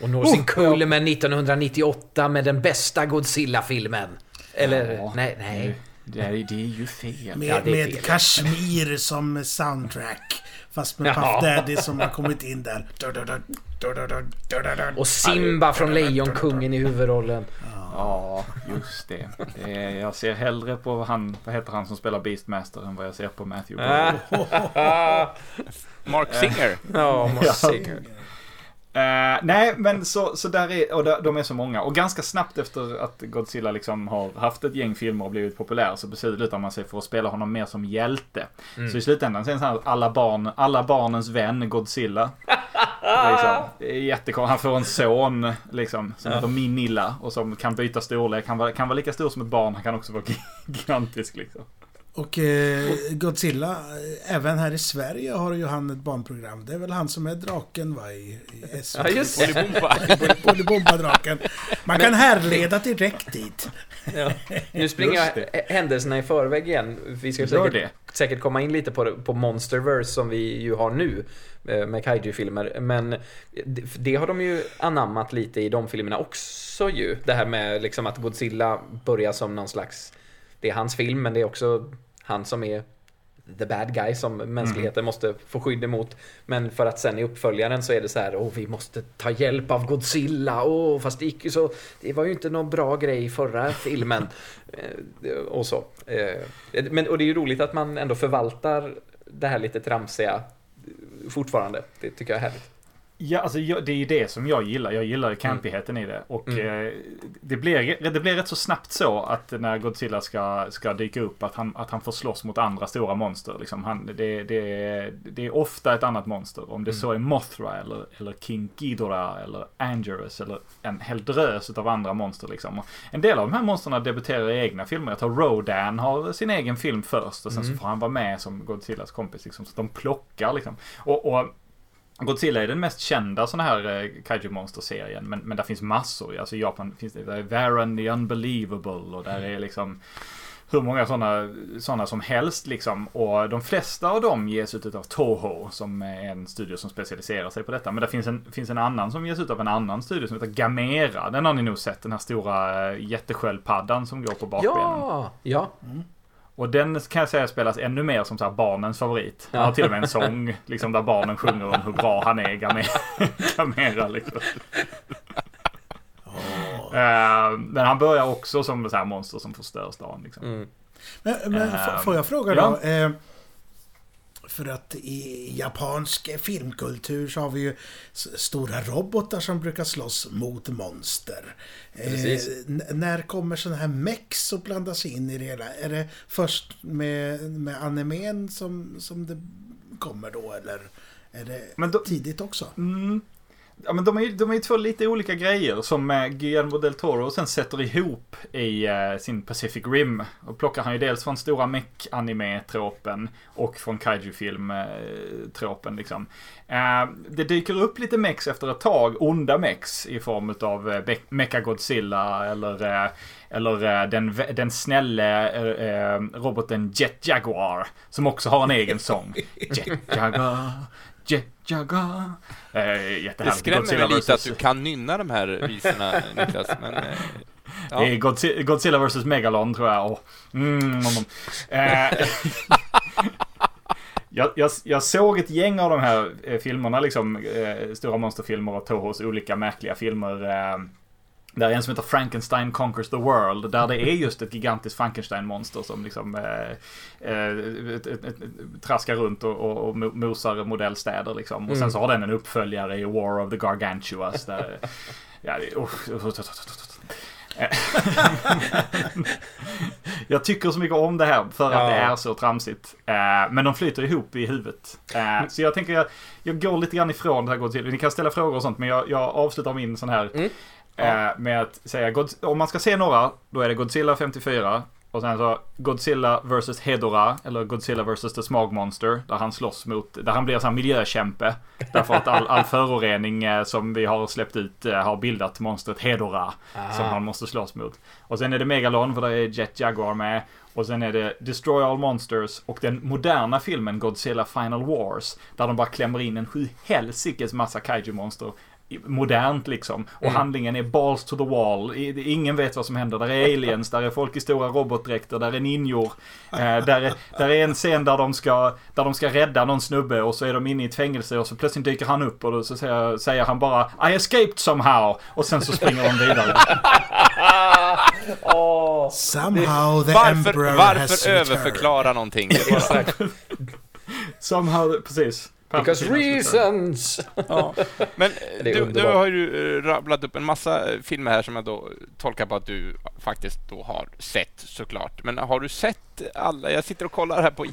Och når Oh, sin kulmen 1998 med den bästa Godzilla-filmen. Eller, Ja. nej, nej. Det är, det är ju fel. Med, Ja, är fel. med Kashmir som soundtrack. Fast med. Puff Daddy som har kommit in där. Och Simba från Lejonkungen i huvudrollen. Ja, just det. det är, jag ser hellre på han, vad heter han som spelar Beastmaster än vad jag ser på Matthew. Mark Singer. Ja, Mark. Singer. Eh, nej, men så, så där är, och där, de är så många. Och ganska snabbt efter att Godzilla liksom har haft ett gäng filmer och blivit populär så beslutar man sig för att spela honom mer som hjälte. Mm. Så i slutändan det så här, alla, barn, alla barnens vän Godzilla. liksom, jättekonstigt. Han får en son liksom, som heter Minilla och som kan byta storlek. Han var, kan vara lika stor som ett barn, han kan också vara gigantisk liksom. Och eh, Godzilla, även här i Sverige har ju han ett barnprogram. Det är väl han som är draken va i, i SVT. Ja, just det. Bolibompa. Bolibompa-draken. Man kan härleda direkt dit. Ja. Nu springer jag händelserna i förväg igen. Vi ska säkert, det. säkert komma in lite på, på Monsterverse som vi ju har nu eh, med kaiju-filmer. Men det, det har de ju anammat lite i de filmerna också ju. Det här med liksom att Godzilla börjar som någon slags... Det är hans film, men det är också han som är the bad guy som mänskligheten måste få skydd emot. Men för att sen i uppföljaren så är det så här, åh vi måste ta hjälp av Godzilla, åh fast det gick ju så, det var ju inte någon bra grej i förra filmen. Eh, och så. Eh, Men, och det är ju roligt att man ändå förvaltar det här lite tramsiga fortfarande. Det tycker jag är härligt. Ja, alltså det är ju det som jag gillar. Jag gillar campigheten i det. Och Mm. eh, det, blir, det blir rätt så snabbt så att när Godzilla ska, ska dyka upp att han, att han får slåss mot andra stora monster. Liksom han, det, det, det är ofta ett annat monster. Om det så är Mothra eller, eller King Ghidorah eller Angerus eller en hel drös av andra monster. Liksom. Och en del av de här monstren debuterar i egna filmer. Jag tror Rodan har sin egen film först och sen så får han vara med som Godzillas kompis. Liksom, så de plockar liksom. Och, och Godzilla är den mest kända sån här eh, kaiju monster-serien. Men, men där finns massor. Alltså i Japan finns det, där är Varan the Unbelievable och där är liksom hur många sådana såna som helst liksom. Och de flesta av dem ges ut av Toho som är en studio som specialiserar sig på detta. Men det finns en, finns en annan som ges ut av en annan studio som heter Gamera. Den har ni nog sett, den här stora eh, jättesköldpaddan som går på bakbenen. Ja, ja. Och den kan jag säga spelas ännu mer som så här barnens favorit. Han har till och med en sång liksom, där barnen sjunger om hur bra han är, Gamera. Liksom. Eh, men han börjar också som så här monster som förstör stan. Liksom. Mm. Men, men f- får jag fråga ja. då? Eh, för att i japansk filmkultur så har vi ju stora robotar som brukar slåss mot monster. Eh, när kommer sådana här mex att blandas in i det hela? Är det först med, med animen som, som det kommer då eller är det då- tidigt också? Mm. Ja, men de är ju de är två lite olika grejer som Guillermo del Toro sen sätter ihop i eh, sin Pacific Rim. Och plockar han ju dels från stora mech-anime-tropen och från kaiju-film-tropen liksom. Eh, det dyker upp lite mex efter ett tag, onda mex i form av eh, Be- Mechagodzilla eller eller den, den snälle roboten Jet Jaguar. Som också har en egen sång. Jet Jaguar, Jaguar. Eh, Det skrämmer Godzilla mig lite att du kan nynna de här visorna, Niklas. Men, eh, ja. Det är Godzi- Godzilla vs Megalon tror jag. Och, mm, mm, mm. Eh, jag, jag, jag såg ett gäng av de här eh, filmerna, liksom eh, stora monsterfilmer och Tohos olika märkliga filmer. Där är en som heter Frankenstein Conquers the World. Där det är just ett gigantiskt Frankenstein-monster som liksom eh, eh, traskar runt och, och, och mo- mosar modellstäder liksom. Och sen Mm. så har den en uppföljare i War of the Gargantuas. Där, ja, Jag tycker så mycket om det här för att Ja. det är så tramsigt. Eh, Men de flyter ihop i huvudet. Eh, Så jag tänker jag, jag går lite grann ifrån det här. Ni kan ställa frågor och sånt men jag, jag avslutar min sån här Mm. Eh, med att säga God, om man ska se några då är det Godzilla 54 Och sen så Godzilla vs Hedorah, eller Godzilla vs The Smog Monster, där han slåss mot, där han blir en miljökämpe. Därför att all, all förorening eh, som vi har släppt ut eh, har bildat monstret Hedorah. Som han måste slåss mot. Och sen är det Megalon, för där är Jet Jaguar med. Och sen är det Destroy All Monsters och den moderna filmen Godzilla Final Wars. Där de bara klämmer in en sju helsikes massa kaiju-monster. Modernt liksom. Och handlingen är balls to the wall. Ingen vet vad som händer. Där är aliens, där är folk i stora robotdräkter, där är ninjor. Eh, där, är, där är en scen där de, ska, där de ska rädda någon snubbe och så är de inne i ett fängelse och så plötsligt dyker han upp och då så säger, säger han bara I escaped somehow. Och sen så springer de vidare. Åh, Somehow the Varför, emperor has varför returned. överförklara någonting? Exakt. Somehow, precis. Because reasons! Ja. Men du, nu har ju eh, rabblat upp en massa eh, filmer här som jag då tolkar på att du faktiskt då har sett såklart. Men har du sett alla? Jag sitter och kollar här på,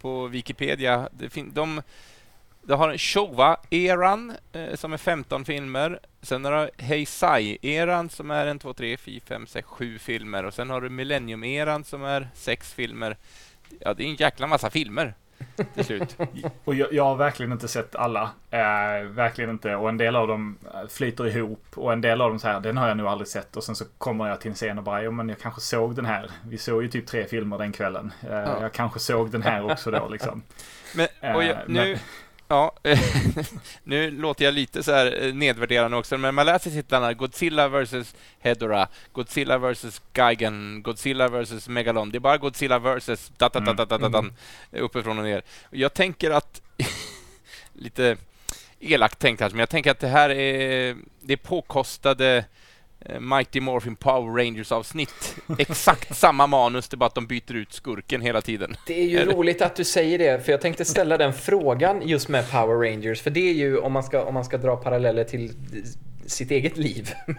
på Wikipedia. Det fin- de, de har en Showa-eran eh, som är 15 filmer. Sen har du Heisei-eran som är en, två, tre, fyra, fem, sex, sju filmer. Och sen har du Millennium-eran som är sex filmer. Ja, det är en jäkla massa filmer till slut. Och jag, jag har verkligen inte sett alla. Eh, verkligen inte. Och en del av dem eh, flyter ihop. Och en del av dem så här, den har jag nog aldrig sett. Och sen så kommer jag till en scen och bara, jo men jag kanske såg den här. Vi såg ju typ tre filmer den kvällen. Eh, Ja. Jag kanske såg den här också då liksom. Men, jag, Eh, nu, ja, nu låter jag lite så här eh, nedvärderande också, men man läser titlarna Godzilla vs Hedorah, Godzilla vs Gigan, Godzilla vs Megalon. Det är bara Godzilla vs da, da, uppifrån och ner. Jag tänker att, lite elakt tänkt kanske, men jag tänker att det här är, det är påkostade Mighty Morphin Power Rangers-avsnitt. Exakt samma manus, det är bara att de byter ut skurken hela tiden. Det är ju roligt att du säger det, för jag tänkte ställa den frågan just med Power Rangers, för det är ju om man ska, om man ska dra paralleller till sitt eget liv.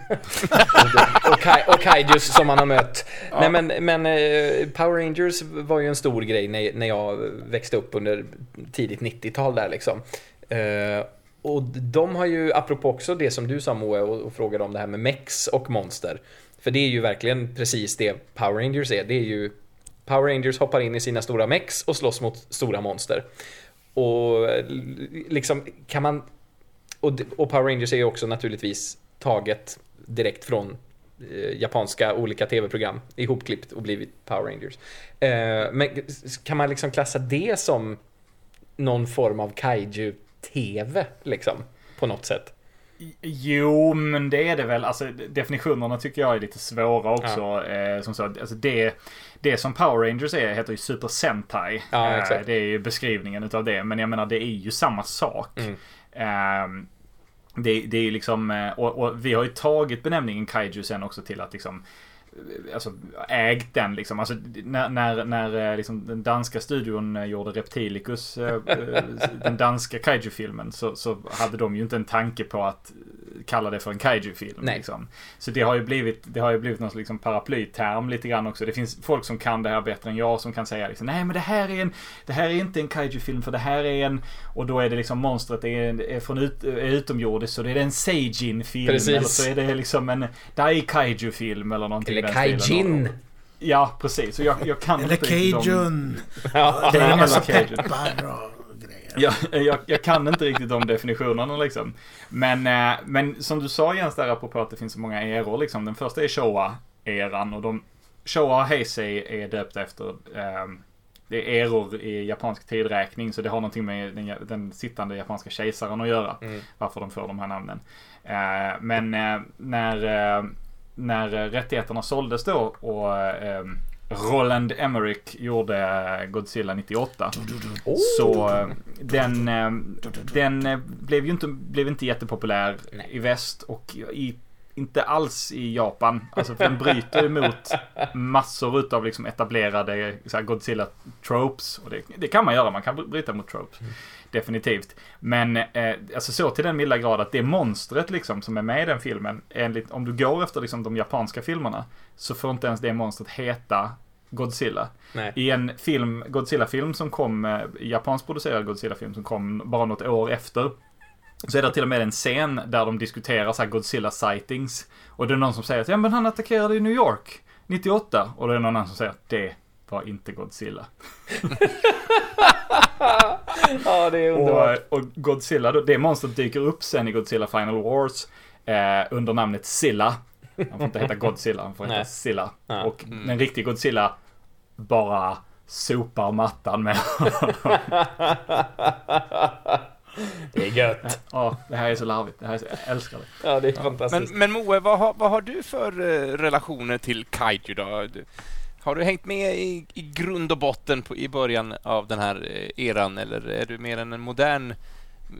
och, kai, och kaijus som man har mött. Nej men, men eh, Power Rangers var ju en stor grej när, när jag växte upp under tidigt 90-tal där liksom. Och de har ju, apropå också det som du sa Moe och, och frågade om det här med mex och monster. För det är ju verkligen precis det Power Rangers är. Det är ju Power Rangers hoppar in i sina stora mex och slåss mot stora monster. Och liksom kan man... Och, och Power Rangers är ju också naturligtvis taget direkt från eh, japanska olika tv-program ihopklippt och blivit Power Rangers. Eh, men kan man liksom klassa det som någon form av kaiju-tv liksom? På något sätt? Jo, men det är det väl. Alltså definitionerna tycker jag är lite svåra också. Eh, som så, alltså det, det som Power Rangers är heter ju Super Sentai. Ja, Eh, det är ju beskrivningen utav det. Men jag menar det är ju samma sak. Mm. Ehm, det, det är ju liksom, eh, och, och vi har ju tagit benämningen kaiju sen också till att liksom eh, Alltså ägt den liksom. Alltså när, när, när eh, liksom, den danska studion eh, gjorde Reptilicus, eh, den danska kaiju-filmen, så, så hade de ju inte en tanke på att kalla det för en kaiju-film. Nej. Liksom. Så det har ju blivit, det har ju blivit någon liksom paraplyterm lite grann också. Det finns folk som kan det här bättre än jag som kan säga liksom, nej men det här är en, det här är inte en kaiju-film för det här är en, och då är det liksom monstret är, är från ut, är utomjordiskt så det är en Seijin-film. Precis. Eller så är det liksom en Dai Kaiju-film eller någonting Eller kaijin! Ja, precis. Och jag, jag kan Eller inte om- Cajun. Ja, Det är en massa peppar och. Jag, jag, jag kan inte riktigt de definitionerna liksom. Men, eh, men som du sa Jens där apropå att det finns så många eror liksom. Den första är Showa-eran och de Showa Heisei är döpta efter eh, det är eror i japansk tidräkning så det har någonting med den, den sittande japanska kejsaren att göra. Mm. Varför de får de här namnen. Eh, men eh, när, eh, när rättigheterna såldes då och eh, Roland Emmerich gjorde Godzilla 98. Så eh, den, eh, den eh, blev ju inte, blev inte jättepopulär Nej. i väst och i, inte alls i Japan. Alltså för den bryter emot massor utav liksom etablerade Godzilla-tropes. Och det, det kan man göra, man kan bryta mot tropes. Definitivt. Men eh, alltså så till den milda grad att det monstret liksom som är med i den filmen, enligt, om du går efter liksom de japanska filmerna, så får inte ens det monstret heta Godzilla. Nej. I en film, Godzilla-film som kom, eh, japanskt producerad Godzilla-film som kom bara något år efter. Så är det till och med en scen där de diskuterar så Godzilla sightings. Och det är någon som säger att ja men han attackerade i New York. 98 och då är det någon annan som säger att det var inte Godzilla. Ja, det är Och, och Godzilla, det monstret dyker upp sen i Godzilla Final Wars eh, under namnet Silla. Han får inte heta Godzilla, han får heta. Silla. Ja. Och en riktig Godzilla bara sopar mattan med Det är gött. Ja, det här är så larvigt. Det här är så, jag älskar det. Ja, det är Men, fantastiskt. men Moe, vad har, vad har du för eh, relationer till kaiju då? Har du hängt med i, i grund och botten på, i början av den här eh, eran eller är du mer än en modern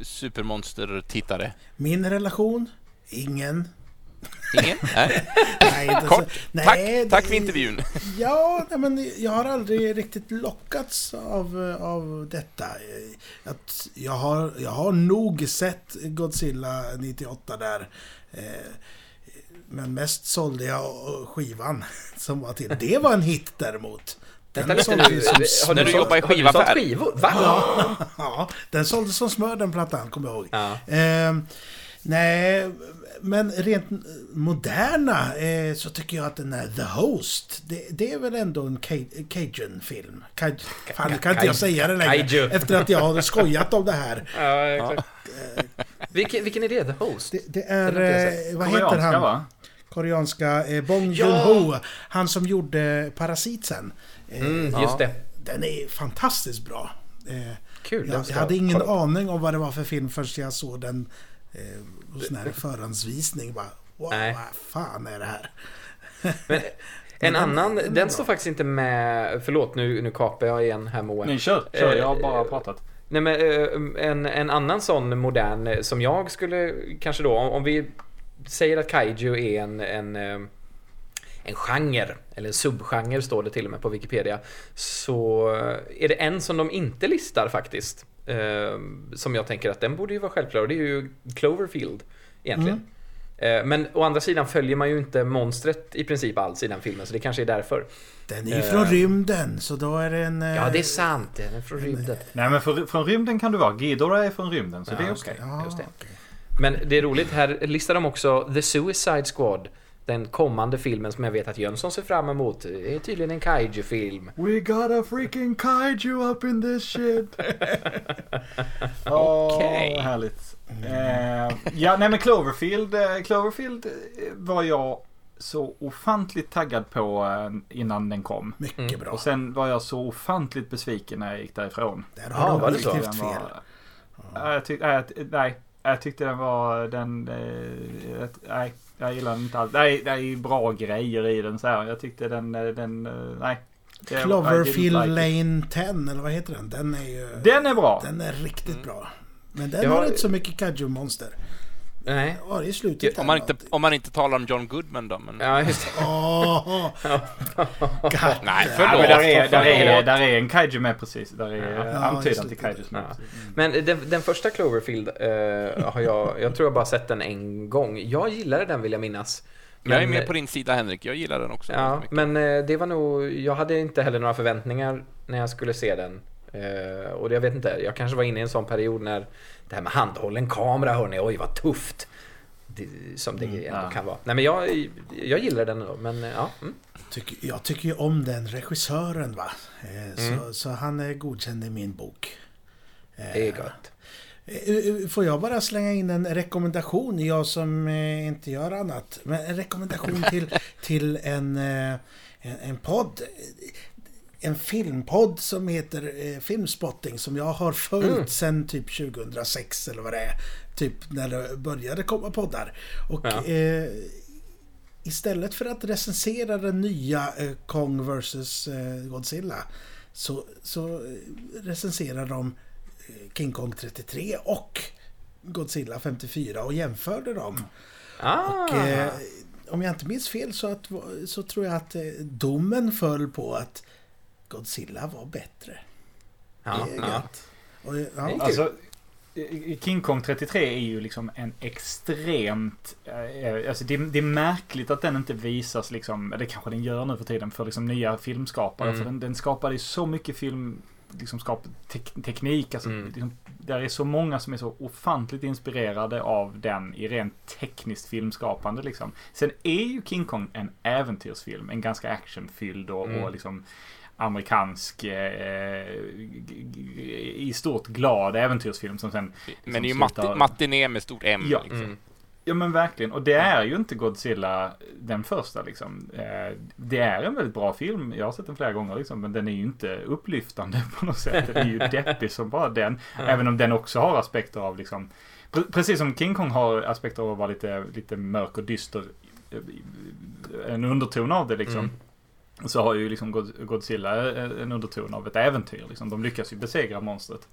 supermonster-tittare? Min relation? Ingen. Ingen? Nej. Nej, inte så- Kort. Nej, tack, det- tack för intervjun. Ja, nej, men jag har aldrig riktigt lockats av, av detta. Att jag, har, jag har nog sett Godzilla 98 där. Eh, Men mest sålde jag skivan som var till. Det var en hit däremot. Den sålde ju som, Har När du jobbar i har du skivaffär? skivor? Va? ja, den sålde som smör den plattan, kommer jag ihåg. Ja. Eh, nej, men rent moderna eh, så tycker jag att den är The Host. Det, det är väl ändå en Ca- Cajun-film. Kaj, fan, nu kan inte jag säga det längre. Kaiju. Efter att jag har skojat om det här. Ja, exakt. Vilken, vilken är det? The Host? Det, det är... Inte jag Eh, vad heter han? va? Koreanska eh, Bong Ja! Joon-Ho. Han som gjorde Parasit sen. Eh, Mm, just det. Den är fantastiskt bra. Eh, Kul. jag, jag hade ingen kolla. aning om vad det var för film förrän jag såg den eh, hos sån här förhandsvisning. Bara, wow, Nej. vad fan är det här? Men en den- annan, den den står faktiskt inte med, förlåt nu, nu kapar jag igen här Moa. Nej, kör. Kör, jag har Eh, bara pratat. Nej men eh, en, en annan sån modern eh, som jag skulle kanske då, om vi säger att kaiju är en, en, eh, en genre, eller en subgenre står det till och med på Wikipedia, så är det en som de inte listar faktiskt. eh, Som jag tänker att den borde ju vara självklar och det är ju Cloverfield egentligen. Eh, Men å andra sidan följer man ju inte monstret i princip alls i den filmen, så det kanske är därför. Den är ju från rymden, så då är det en... Ja, det är sant. Den är från rymden. Nej, men för, från rymden kan du vara. Ghidorah är från rymden, så Ja, det är just okej. Ja, just det. okej. Men det är roligt, här listar de också The Suicide Squad. Den kommande filmen som jag vet att Jönsson ser fram emot. Det är tydligen en kaiju-film. We got a freaking kaiju up in this shit. Okej. Åh, härligt. Eh, ja, nej men Cloverfield, eh, Cloverfield eh, var jag så ofantligt taggad på eh, innan den kom. Mycket Mm. bra. Och sen var jag så ofantligt besviken när jag gick därifrån. Där Ja, har var du det så? objektivt Den fel. var- Ja, jag tyck, nej, nej, jag tyckte den var den... Eh, nej, jag gillar den inte alls. Nej, det är bra grejer i den så här. Jag tyckte den... eh, den eh, nej. Cloverfield like. Lane 10, eller vad heter den? Den är ju... Den är bra! Den är riktigt bra. Men den Jag har inte så mycket Kaju-monster. Nej. Ja, det är slutet Om man, inte, om man inte talar om John Goodman då. Men... Ja, just det. Nej, Ja, förlåt. men där är, där, är, där är en kaiju med precis. Där är Ja. antydan till kaiju med. Ja. precis. Men den, den första Cloverfield eh, har jag, jag tror jag bara sett den en gång. Jag gillade den vill jag minnas. Jag är Men, med på din sida Henrik, jag gillar den också. Ja, men eh, det var nog, jag hade inte heller några förväntningar när jag skulle se den. Eh, och jag vet inte, jag kanske var inne i en sån period när det här med handhållen kamera, hörni, oj vad tufft. Det, som det ändå ja. kan vara. Nej men jag, jag gillar den ändå, men eh, ja. Mm. Tycker, jag tycker ju om den regissören va. Eh, Mm. Så, så han är godkänd i min bok. Eh, Det är gott. eh, Får jag bara slänga in en rekommendation, jag som eh, inte gör annat. Men en rekommendation till, till en, eh, en, en podd. En filmpodd som heter eh, Filmspotting som jag har följt Mm. sedan typ 2006 eller vad det är. Typ när det började komma poddar. Och Ja. eh, istället för att recensera den nya eh, Kong vs eh, Godzilla så, så eh, recenserar de eh, King Kong 33 och Godzilla 54 och jämförde dem. Ah, Och, om jag inte minns fel så, att, så tror jag att domen föll på att Godzilla var bättre. ja, det är ja. gött. Och, ja. Alltså, King Kong 33 är ju liksom en extremt... eh, Alltså det, det är märkligt att den inte visas liksom, det kanske den gör nu för tiden, för liksom nya filmskapare. Mm. För den, den skapade ju så mycket film liksom skapa tek teknik. Alltså, Mm. liksom, där är så många som är så ofantligt inspirerade av den i rent tekniskt filmskapande. Liksom. Sen är ju King Kong en äventyrsfilm. En ganska actionfylld och, Mm. och liksom amerikansk eh, g- i stort glad äventyrsfilm som sen Men det är ju slutar- mati- matiné med stort M. Ja. Liksom. Mm. Ja men verkligen. Och det är ju inte Godzilla den första liksom. Eh, Det är en väldigt bra film. Jag har sett den flera gånger liksom. Men den är ju inte upplyftande på något sätt. Den är ju deppig som bara den. Även om den också har aspekter av liksom. pre- Precis som King Kong har aspekter av att vara lite, lite mörk och dyster. eh, En underton av det liksom. Mm. Så har ju liksom God- Godzilla en underton av ett äventyr. Liksom. De lyckas ju besegra monstret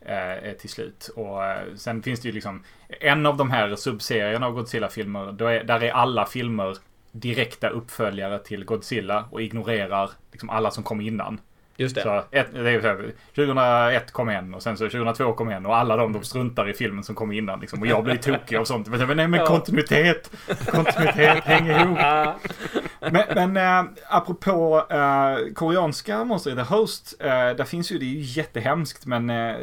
eh, till slut. Och eh, sen finns det ju liksom en av de här subserierna av Godzilla-filmer. Där är alla filmer direkta uppföljare till Godzilla och ignorerar liksom alla som kom innan. Just det. Så ett, det så här, 2001 kom en och sen så 2002 kom en och alla de, de struntar i filmen som kom innan. Liksom, och jag blir tokig och sånt. Men, nej, men kontinuitet, kontinuitet, häng ihop. Men, men äh, apropå äh, koreanska monster i The Host. Äh, där finns ju, det är ju jättehemskt men äh,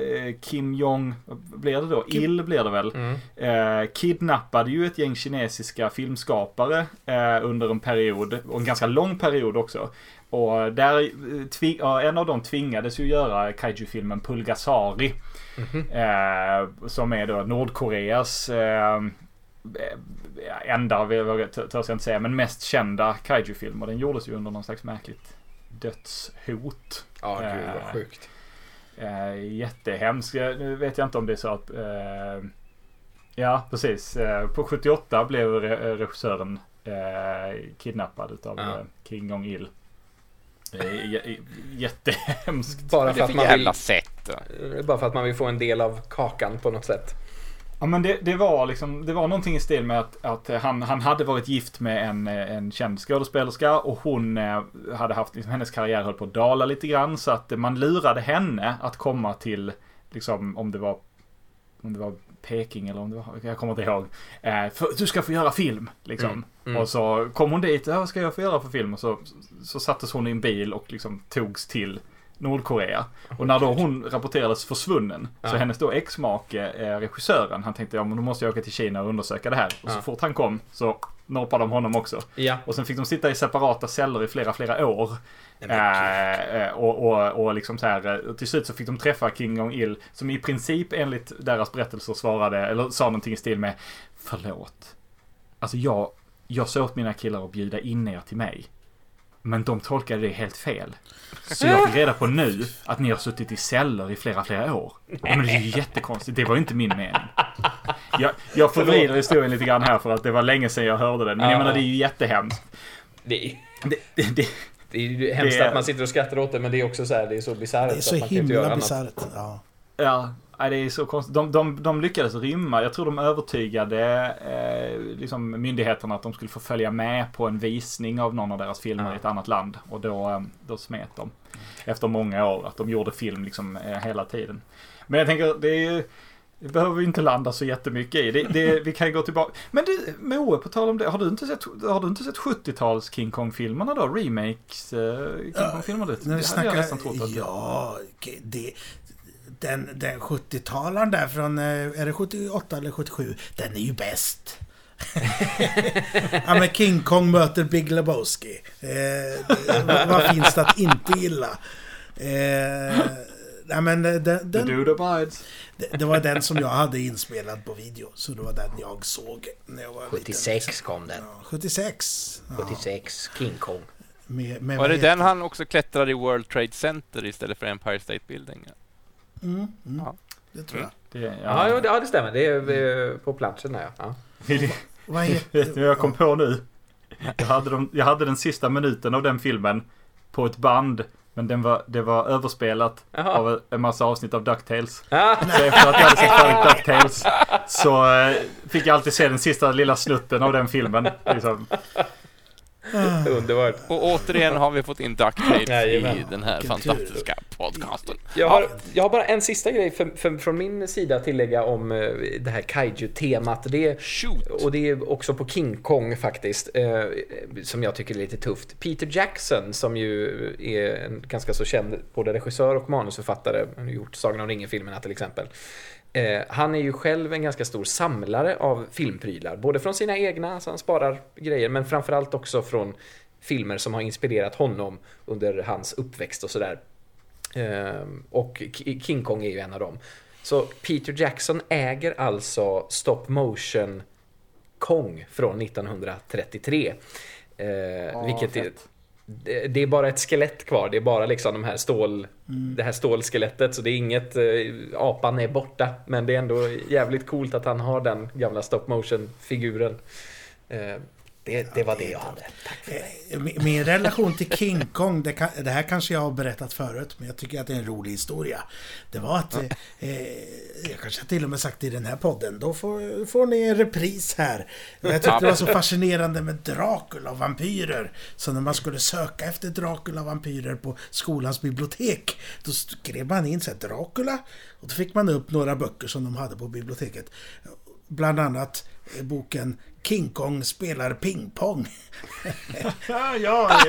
Kim Jong, blir det då? Kim- Il blir det väl. mm. Kidnappade ju ett gäng kinesiska filmskapare under en period, och en ganska lång period också. Och där, en av dem tvingades ju göra kaiju-filmen Pulgasari. Mhm. Eh, som är då Nordkoreas enda, vågar- t- törs jag inte säga, men mest kända kaiju-film. Och den gjordes ju under någon slags märkligt dödshot. Ja, gud Eh, vad sjukt. Eh, jättehemskt. Eh, Nu vet jag inte om det är så att... Eh, ja, precis. Eh, på 78 blev re- regissören eh, kidnappad utav Ja. eh, King Jong-Il. Eh, j- j- jättehemskt. Bara för, att man jävla vill, sätt? bara för att man vill få en del av kakan på något sätt. Ja men det, det var liksom, det var någonting i stil med att, att han, han hade varit gift med en, eh, en känd skådespelerska och hon eh, hade haft, liksom, hennes karriär höll på att dala lite grann så att man lurade henne att komma till, liksom om det var, om det var Peking eller om det var, jag kommer inte ihåg. Eh, för, du ska få göra film, liksom. Mm, mm. Och så kom hon dit, ja, vad ska jag få göra för film? Och så, så sattes hon i en bil och liksom togs till Nordkorea. Och när då hon rapporterades försvunnen, så Ja. hennes då exmake, eh, regissören, han tänkte ja men då måste jag åka till Kina och undersöka det här. Och så Ja. fort han kom så norpade de honom också. Ja. Och sen fick de sitta i separata celler i flera, flera år. Eh, eh, och, och, och liksom så här, eh, till slut så fick de träffa King Jong-Il som i princip enligt deras berättelser svarade, eller sa någonting i stil med Förlåt. Alltså jag, jag sa åt mina killar att bjuda in er till mig. Men de tolkade det helt fel. Så jag fick reda på nu att ni har suttit i celler i flera, flera år. Men det är ju jättekonstigt. Det var ju inte min mening. Jag, jag förvrider historien lite grann här för att det var länge sedan jag hörde den. Men jag Ja. menar det är ju jättehemskt. Det, är- Det, det, det, det är ju hemskt att man sitter och skrattar åt det, men det är också så här, det är så bisarrt Det är så att man himla bisarrt. Ja. Ja, nej, det är så konstigt. De, de, de lyckades rymma. Jag tror de övertygade eh, liksom myndigheterna att de skulle få följa med på en visning av någon av deras filmer Ja. i ett annat land. Och då, eh, då smet de. Efter många år, att de gjorde film liksom eh, hela tiden. Men jag tänker, det är ju... Det behöver vi inte landa så jättemycket i. Det, det, vi kan ju gå tillbaka. Men du, Moe, på tal om det. Har du inte sett, har du inte sett 70-tals King Kong-filmerna då? Remakes eh, King Kong-filmer? Vi det hade jag nästan trott att... Ja, det, den, den 70-talaren där från... eh, Är det 78 eller 77? Den är ju bäst. ja men King Kong möter Big Lebowski. Eh, vad, vad finns det att inte gilla? Eh, nej men den, The den, Dude Abides. det, det var den som jag hade inspelad på video. Så det var den jag såg när jag var liten. 76 kom den. Ja, 76. Ja, 76, King Kong. med, med Var det den han också klättrade i World Trade Center istället för Empire State Building? Mm, mm, Ja. Det tror jag. Det, Ja, jo, det, ja, det stämmer. Det är på platsen där, ja. Vad heter... jag kom på nu? Jag hade, de, jag hade den sista minuten av den filmen på ett band. Men den var, det var överspelat Jaha. av en massa avsnitt av DuckTales. Ah, Så efter att jag hade sett färdigt DuckTales så eh, fick jag alltid se den sista lilla snutten av den filmen. Liksom. Underbart. Och återigen har vi fått in ducktape i den här Kultur. fantastiska podcasten. Jag har, jag har bara en sista grej för, för, från min sida att tillägga om eh, det här kaiju-temat. Det är, Shoot! och det är också på King Kong faktiskt, eh, som jag tycker är lite tufft. Peter Jackson, som ju är en ganska så känd både regissör och manusförfattare, han har gjort Sagan om ringen-filmerna till exempel. Eh, han är ju själv en ganska stor samlare av filmprylar, både från sina egna, så han sparar grejer, men framförallt också från filmer som har inspirerat honom under hans uppväxt och sådär. Ehm, och King Kong är ju en av dem. Så Peter Jackson äger alltså stop motion Kong från 1933. Eh, vilket är, fett. Det, det är bara ett skelett kvar. Det är bara liksom de här stål, det här stålskelettet. Så det är inget, eh, apan är borta. Men det är ändå jävligt coolt att han har den gamla stop motion figuren. Eh, det, det var det jag hade. Eh, Min min relation till King Kong, det, kan, det här kanske jag har berättat förut, men jag tycker att det är en rolig historia. Det var att, eh, jag kanske till och med sagt i den här podden, då får, får ni en repris här. Jag tyckte det var så fascinerande med Dracula och vampyrer. Så när man skulle söka efter Dracula och vampyrer på skolans bibliotek, då skrev man in så här, Dracula, och då fick man upp några böcker som de hade på biblioteket. Bland annat eh, boken King Kong spelar pingpong. Ja, ja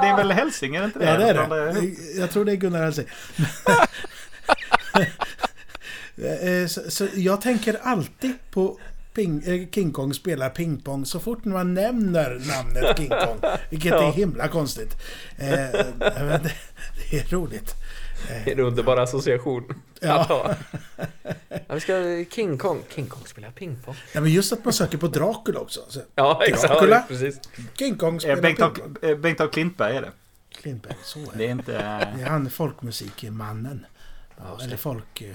det, är väl Helsing, är det inte det? Ja, det är det. Jag tror det är Gunnar Hellsing. Eh, så, så jag tänker alltid på ping, eh, King Kong spelar pingpong så fort man nämner namnet King Kong. Vilket är himla konstigt. Eh, det är roligt. Det är en underbar association. Ja. att ha. Ja, vi ska King Kong. King Kong spelar pingpong. Ja, men just att man söker på Dracula också. Så, Ja, exakt. Dracula. Ja, precis. King Kong Eh, spelar pingpong. eh, Bengt av Klintberg är det. Klintberg, så är Det det. är inte Det är han folkmusikmannen. Ja, eller folk... eh,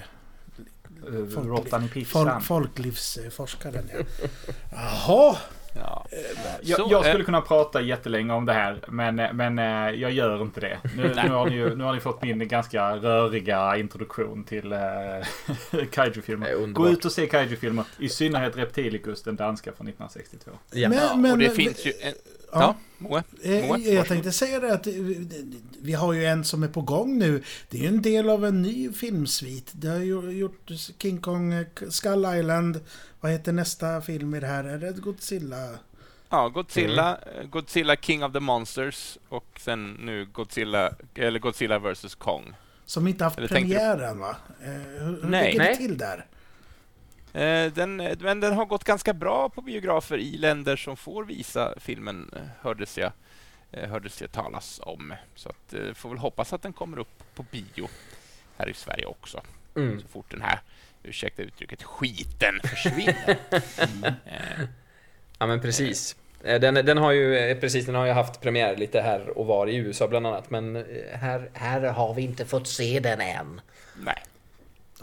Folk- Råttan i pizzan. Folk, folklivsforskaren, ja. Jaha! Ja. Jag, Så, jag skulle eh, kunna prata jättelänge om det här, men, men eh, jag gör inte det. Nu, nu, har ni ju, nu har ni fått min ganska röriga introduktion till uh, kaiju-filmer. Gå ut och se kaiju-filmer, i synnerhet Reptilicus, den danska från 1962. Ja. Men- Ja, och det finns ju en... Ja. Ja, Moe. Eh, Moe, Jag tänkte säga det att eh, vi har ju en som är på gång nu. Det är ju en del av en ny filmsvit. Det har ju gjort King Kong, eh, Skull Island. Vad heter nästa film i det här? Är det Godzilla? Ja, Godzilla, eh, Godzilla King of the Monsters och sen nu Godzilla, eller Godzilla vs Kong. Som inte haft Eller du- premiären va? Hur, hur Nej. ligger det till där? Eh, Den, men den har gått ganska bra på biografer i länder som får visa filmen, eh, hördes jag, eh, hördes jag talas om. Så att, får väl hoppas att den kommer upp på bio här i Sverige också. Mm. Så fort den här, ursäkta uttrycket, skiten försvinner. Eh, Ja men precis. Den, den har ju precis, den har ju haft premiär lite här och var i USA bland annat. Men här, här har vi inte fått se den än. Nej.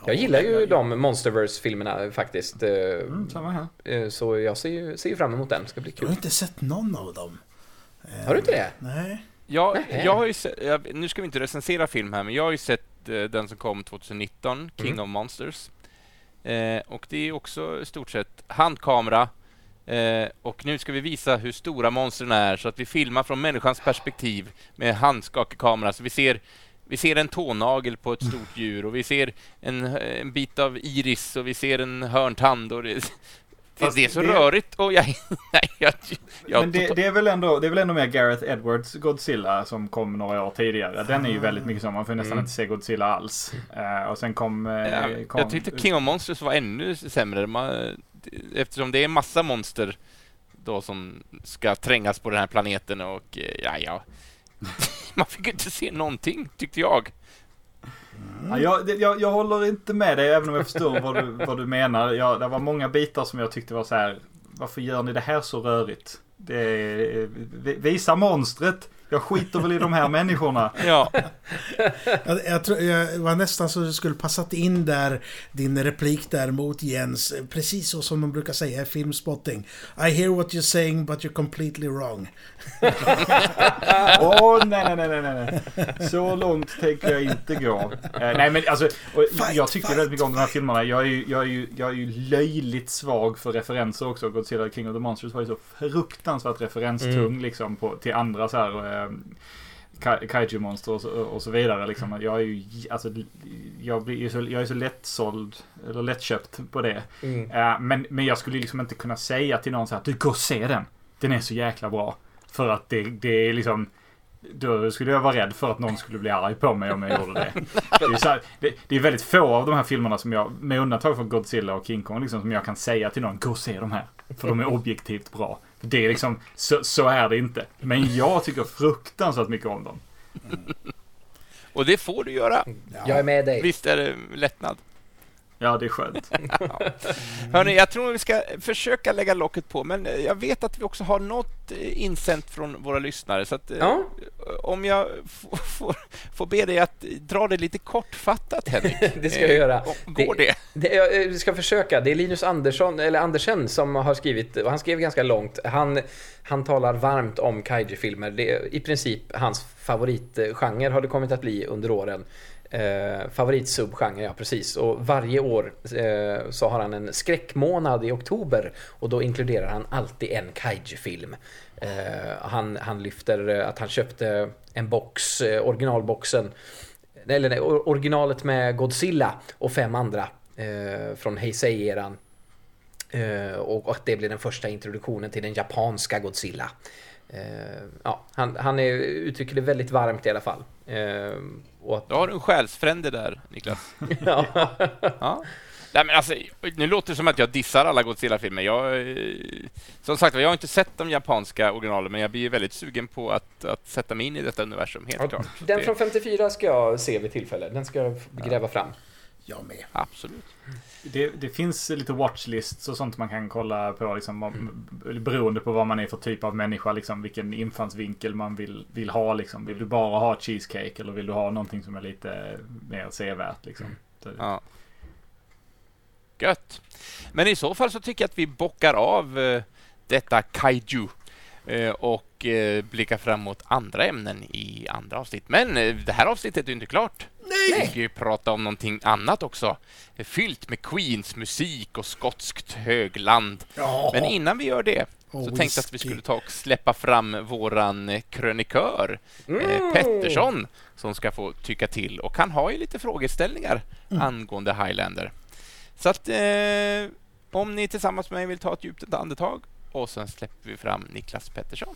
Jag gillar ju de Monsterverse-filmerna faktiskt. Mm, samma här. eh, Så jag ser ju, ser ju fram emot den. Det ska bli Jag har kul. inte sett någon av dem. Eh, Har du inte det? Nej. Jag, jag har ju sett, jag, nu ska vi inte recensera film här, men jag har ju sett eh, den som kom 2019, King Mm. of Monsters. Eh, och det är också i stort sett handkamera. Eh, och nu ska vi visa hur stora monstren är, så att vi filmar från människans perspektiv med handskakig kamera. Så vi ser, vi ser en tånagel på ett stort djur och vi ser en, en bit av iris och vi ser en hörntand. Och det, Fast det är så det- rörigt och jag... Nej, jag, jag Men det, det, är väl ändå, det är väl ändå mer Gareth Edwards Godzilla som kom några år tidigare. Den är ju väldigt mycket så, man får nästan Mm. inte se Godzilla alls. Eh, och sen kom... eh, Ja, kom jag tyckte King of Monsters var ännu sämre. Man, eftersom det är massa monster då som ska trängas på den här planeten och eh, ja, ja. Man fick ju inte se någonting, tyckte jag. Ja, jag, jag, jag håller inte med dig även om jag förstår vad du, vad du menar. Jag, det var många bitar som jag tyckte var så här. Varför gör ni det här så rörigt? Det är, eh, visa monstret. Jag skiter väl i de här människorna. Ja, Jag, jag, tror, jag var nästan så du skulle passat in där din replik där mot Jens. Precis så som de brukar säga i filmspotting. I hear what you're saying but you're completely wrong. Åh, nej, nej, nej, nej, nej. Så långt tänker jag inte gå. Eh, nej, men alltså, och Fight, jag tycker fight, väldigt mycket om de här filmerna. Jag är, ju, jag, är ju, jag är ju löjligt svag för referenser också. Godzilla King of the Monsters var ju så fruktansvärt referenstung liksom på, till andra så här... Eh, ka- Kaiju-monster och, så- och så vidare liksom. Jag är ju, alltså, jag, blir så, jag är så lättsåld, eller lättköpt på det. Mm. Eh, men, men jag skulle liksom inte kunna säga till någon så här, du går och se den. Den är så jäkla bra. För att det, det är liksom, då skulle jag vara rädd för att någon skulle bli arg på mig om jag gjorde det. Det är, här, det, det är väldigt få av de här filmerna som jag, med undantag för Godzilla och King Kong, liksom, som jag kan säga till någon, gå och se de här. För de är objektivt bra. Det är liksom, så, så är det inte. Men jag tycker fruktansvärt mycket om dem. och det får du göra. Jag är med dig. Visst är det lättnad? Ja, det är skönt. Hörni, jag tror vi ska försöka lägga locket på, men jag vet att vi också har något eh, insänt från våra lyssnare. Så att, eh, Ja. om jag får, får be dig att dra det lite kortfattat, Henrik. Det ska jag göra. Eh, Går det? Det, jag eh, ska försöka. Det är Linus Andersson, eller Andersen som har skrivit, och han skrev ganska långt. Han, han talar varmt om kaiju-filmer. Det är i princip hans favoritgenre har det kommit att bli under åren. Eh, favoritsubgenre, ja precis. Och varje år eh, så har han en skräckmånad i oktober och då inkluderar han alltid en kaiju-film. Eh, han, han lyfter eh, att han köpte en box, eh, originalboxen eller nej, originalet med Godzilla och fem andra eh, från Heisei-eran. Eh, och och att det blir den första introduktionen till den japanska Godzilla. Eh, ja, han, han är, uttrycker det väldigt varmt i alla fall. Eh, att, Då har du en själsfrände där, Niklas. ja. Ja. Nej, men alltså, nu låter det som att jag dissar alla Godzilla-filmer. Jag, eh, som sagt jag har inte sett de japanska originalen, men jag blir väldigt sugen på att, att sätta mig in i detta universum, helt klart. Så Den det- från 54 ska jag se vid tillfälle. Den ska jag gräva fram. Jag med. Absolut. Det, det finns lite watchlists och sånt man kan kolla på liksom, om, beroende på vad man är för typ av människa, liksom, vilken infallsvinkel man vill, vill ha. Liksom. Vill du bara ha cheesecake eller vill du ha någonting som är lite mer sevärt? Liksom. Så- Ja. Gött. Men i så fall så tycker jag att vi bockar av eh, detta kaiju eh, och eh, blickar fram mot andra ämnen i andra avsnitt. Men eh, det här avsnittet är inte klart. Vi ska ju prata om någonting annat också. Fyllt med Queens musik och skotskt högland. Ja. Men innan vi gör det så tänkte jag att vi whisky. skulle ta och släppa fram våran eh, krönikör eh, Pettersson som ska få tycka till. Och han har ju lite frågeställningar angående Highlander. Så att eh, om ni tillsammans med mig vill ta ett djupt andetag och sen släpper vi fram Niklas Pettersson.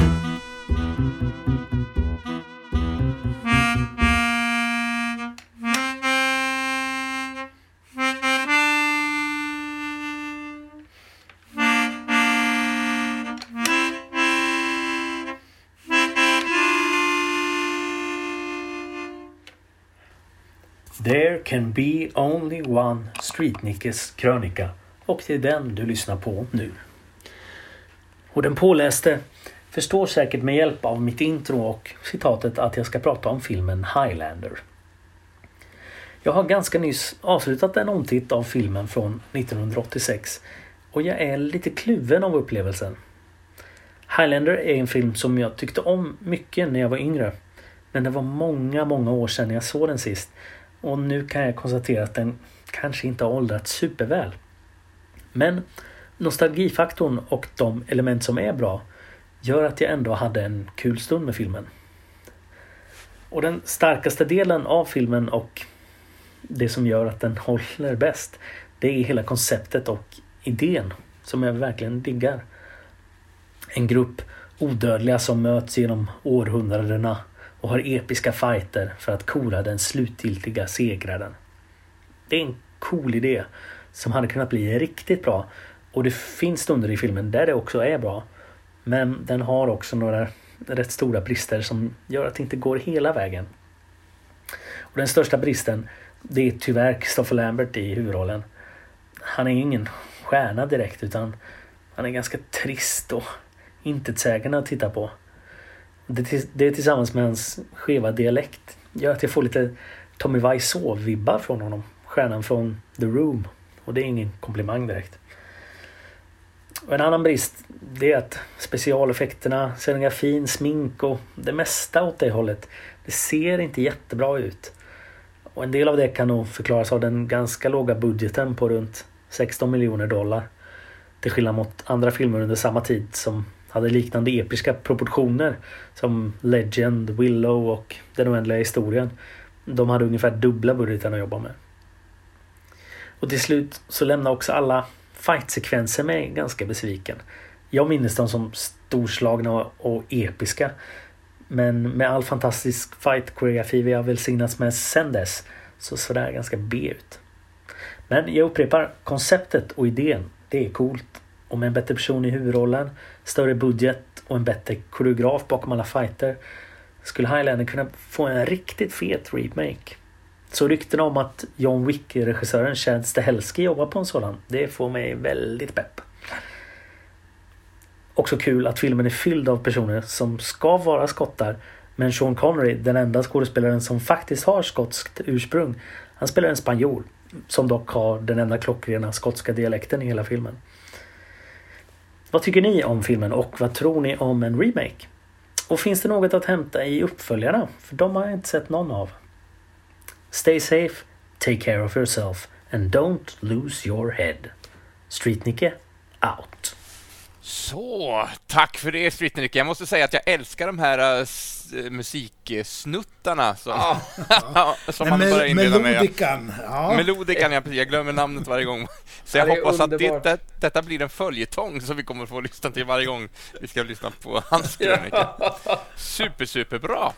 There can be only one Streetnickes krönika och det är den du lyssnar på nu. Och den påläste förstår säkert med hjälp av mitt intro och citatet att jag ska prata om filmen Highlander. Jag har ganska nyss avslutat en omtitt av filmen från 1986 och jag är lite kluven av upplevelsen. Highlander är en film som jag tyckte om mycket när jag var yngre. Men det var många, många år sedan jag såg den sist och nu kan jag konstatera att den kanske inte har åldrats superväl. Men nostalgifaktorn och de element som är bra gör att jag ändå hade en kul stund med filmen. Och den starkaste delen av filmen och det som gör att den håller bäst det är hela konceptet och idén som jag verkligen diggar. En grupp odödliga som möts genom århundradena och har episka fighter för att kora den slutgiltiga segraren. Det är en cool idé som hade kunnat bli riktigt bra och det finns stunder i filmen där det också är bra. Men den har också några rätt stora brister som gör att det inte går hela vägen. Och den största bristen det är tyvärr Christopher Lambert i huvudrollen. Han är ingen stjärna direkt utan han är ganska trist och intetsägande att titta på. Det, det tillsammans med hans skeva dialekt gör att jag får lite Tommy Wiseau-vibbar från honom. Stjärnan från The Room. Och det är ingen komplimang direkt. Och en annan brist det är att specialeffekterna, scenografin, smink och det mesta åt det hållet det ser inte jättebra ut. Och en del av det kan nog förklaras av den ganska låga budgeten på runt 16 miljoner dollar. Till skillnad mot andra filmer under samma tid som hade liknande episka proportioner som Legend, Willow och Den oändliga historien. De hade ungefär dubbla budgeten att jobba med. Och till slut så lämnar också alla fightsekvenser mig ganska besviken. Jag minns dem som storslagna och episka. Men med all fantastisk fight-koreografi vi har välsignats med sen dess så såg det här ganska B ut. Men jag upprepar, konceptet och idén, det är coolt. Och med en bättre person i huvudrollen, större budget och en bättre koreograf bakom alla fighter skulle Highlander kunna få en riktigt fet remake. Så ryktena om att John Wick-regissören Chad Stahelski jobbar på en sådan, det får mig väldigt pepp. Också kul att filmen är fylld av personer som ska vara skottar men Sean Connery, den enda skådespelaren som faktiskt har skotskt ursprung, han spelar en spanjor som dock har den enda klockrena skotska dialekten i hela filmen. Vad tycker ni om filmen och vad tror ni om en remake? Och finns det något att hämta i uppföljarna? För de har jag inte sett någon av. Stay safe, take care of yourself and don't lose your head. Street-Nicke out. Så, tack för det Streetnick. Jag måste säga att jag älskar de här uh, musiksnuttarna som, Ja. som man börjar inleda med. Melodikan. Ja. Melodikan, jag, jag glömmer namnet varje gång. Så jag Ja, hoppas att det, det, detta blir en följetong som vi kommer få lyssna till varje gång vi ska lyssna på hans krönika. Super, super bra.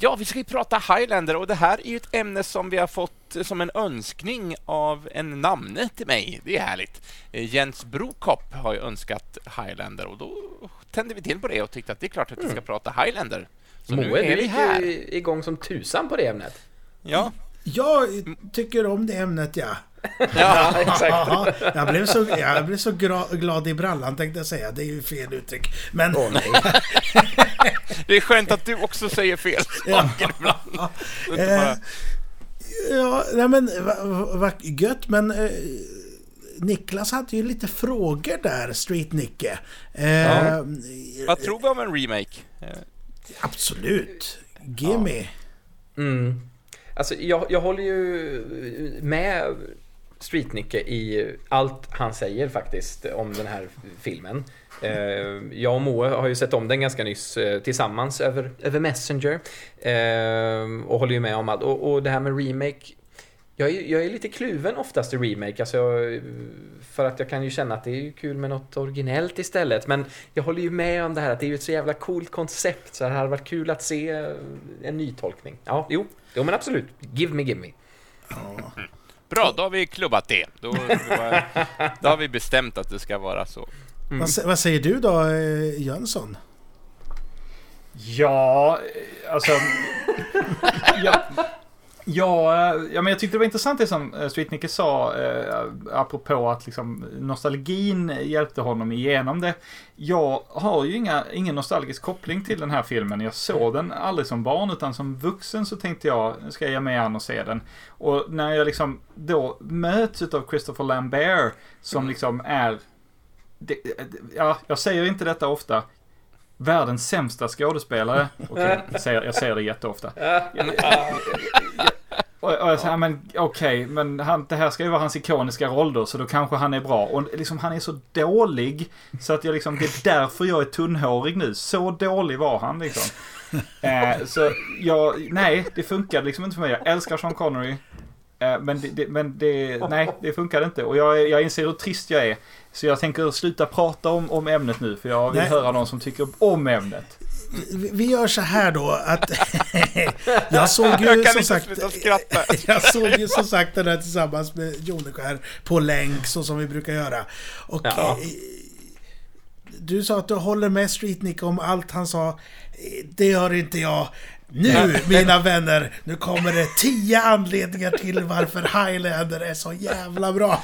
Ja, vi ska ju prata Highlander och det här är ju ett ämne som vi har fått som en önskning av en namne till mig. Det är härligt. Eh, Jens Brokopp har ju önskat Highlander och då tände vi till på det och tyckte att det är klart att vi ska prata Highlander. Så nu Moe, är du vi här. ju igång som tusan på det ämnet. Ja, Jag tycker om det ämnet, ja. Ja, exakt. Ja, jag blev så, jag blev så gra, glad i brallan tänkte jag säga. Det är ju fel uttryck. Men... Åh nej. det är skönt att du också säger fel saker ibland. Bara- Eh, Ja, nej men vad va, gött men eh, Niklas hade ju lite frågor där, Street Nicke. Eh, Vad tror vi om en remake? Absolut. Gimme. Mm. Alltså, jag, jag håller ju med Street-Nicke i allt han säger faktiskt om den här filmen. Eh, jag och Moe har ju sett om den ganska nyss eh, tillsammans över, över Messenger. Eh, och håller ju med om allt. Och, och det här med remake. Jag är, jag är lite kluven oftast i remake. Alltså, jag- för att jag kan ju känna att det är ju kul med något originellt istället. Men jag håller ju med om det här att det är ju ett så jävla coolt koncept. Så det hade varit kul att se en ny tolkning. Ja, jo. Jo men absolut. Give me, give me. Bra, då har vi klubbat det. Då, då, då har vi bestämt att det ska vara så. Mm. Vad, vad säger du då, eh, Jönsson? Ja, eh, alltså... ja, ja, eh, ja, men jag tyckte det var intressant det som eh, Streetnicke sa eh, apropå att liksom, nostalgin hjälpte honom igenom det. Jag har ju inga, ingen nostalgisk koppling till den här filmen. Jag såg den aldrig som barn utan som vuxen så tänkte jag, nu ska jag ge mig an och se den. Och när jag liksom då möts av Christopher Lambert som liksom är det, ja, jag säger inte detta ofta. Världens sämsta skådespelare. Okej, jag, säger, jag säger det jätteofta. Och, och jag säger, men okej, men han, det här ska ju vara hans ikoniska roll då, så då kanske han är bra. Och liksom, han är så dålig, så att jag liksom, det är därför jag är tunnhårig nu. Så dålig var han liksom. Eh, så jag, nej, det funkade liksom inte för mig. Jag älskar Sean Connery. Eh, men det, det, men det, nej, det funkade inte. Och jag, jag inser hur trist jag är. Så jag tänker sluta prata om, om ämnet nu, för jag vill Nej. höra någon som tycker om ämnet. Vi gör så här då att... jag såg ju Jag kan som inte sagt... sluta skratta. jag såg ju som sagt den här tillsammans med Joneskär på länk så som vi brukar göra. Och Ja. eh, du sa att du håller med Streetnick om allt han sa. Eh, Det gör inte jag. Nu, mina vänner, nu kommer det tio anledningar till varför Highlander är så jävla bra.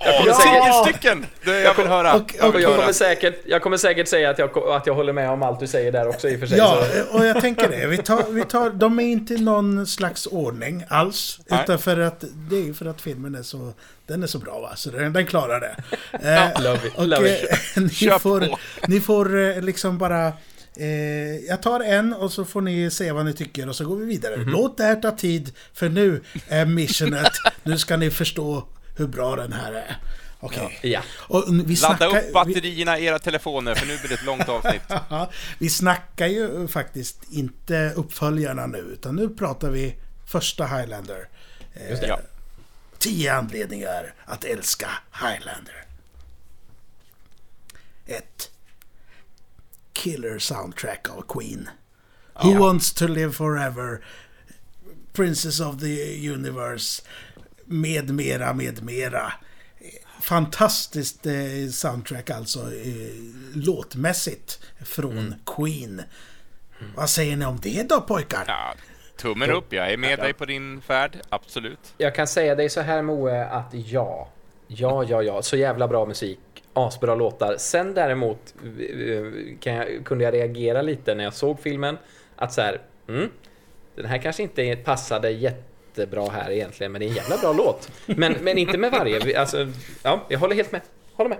Åh, kommer säkert- tio stycken! Det jag vill höra. och- Jag Och vill jag kommer, säkert, jag kommer säkert säga att jag, att jag håller med om allt du säger där också i och för sig. Ja, så. och jag tänker det. Vi tar, vi tar, de är inte i någon slags ordning alls. Nej. Utan för att, det är för att filmen är så, den är så bra va. Så den, den klarar det. Eh, Love it, och love it. eh, ni, Kör får, på. ni får eh, liksom bara... Eh, jag tar en och så får ni säga vad ni tycker och så går vi vidare. Mhm. Låt det här ta tid, för nu är missionet. nu ska ni förstå hur bra den här är. Okej. Ja. Och vi Ladda snackar, upp vi, batterierna i era telefoner, för nu blir det ett långt avsnitt. Vi snackar ju faktiskt inte uppföljarna nu, utan nu pratar vi första Highlander. Just det. Ja. Tio anledningar att älska Highlander. 1. Killer soundtrack av Queen. Who wants to live forever? Princess of the Universe. Med mera, med mera. Fantastiskt eh, soundtrack alltså eh, låtmässigt från Queen. Vad säger ni om det då pojkar? Ja, tummen upp, jag är med dig på din färd, absolut. Jag kan säga dig så här Moe att ja. Ja, ja, ja. Så jävla bra musik. Asbra låtar. Sen däremot kan jag, kunde jag reagera lite när jag såg filmen. Att så här, mm, den här kanske inte passade jättebra här egentligen, men det är en jävla bra låt. Men, men inte med varje. Alltså, ja, jag håller helt med. Håller med.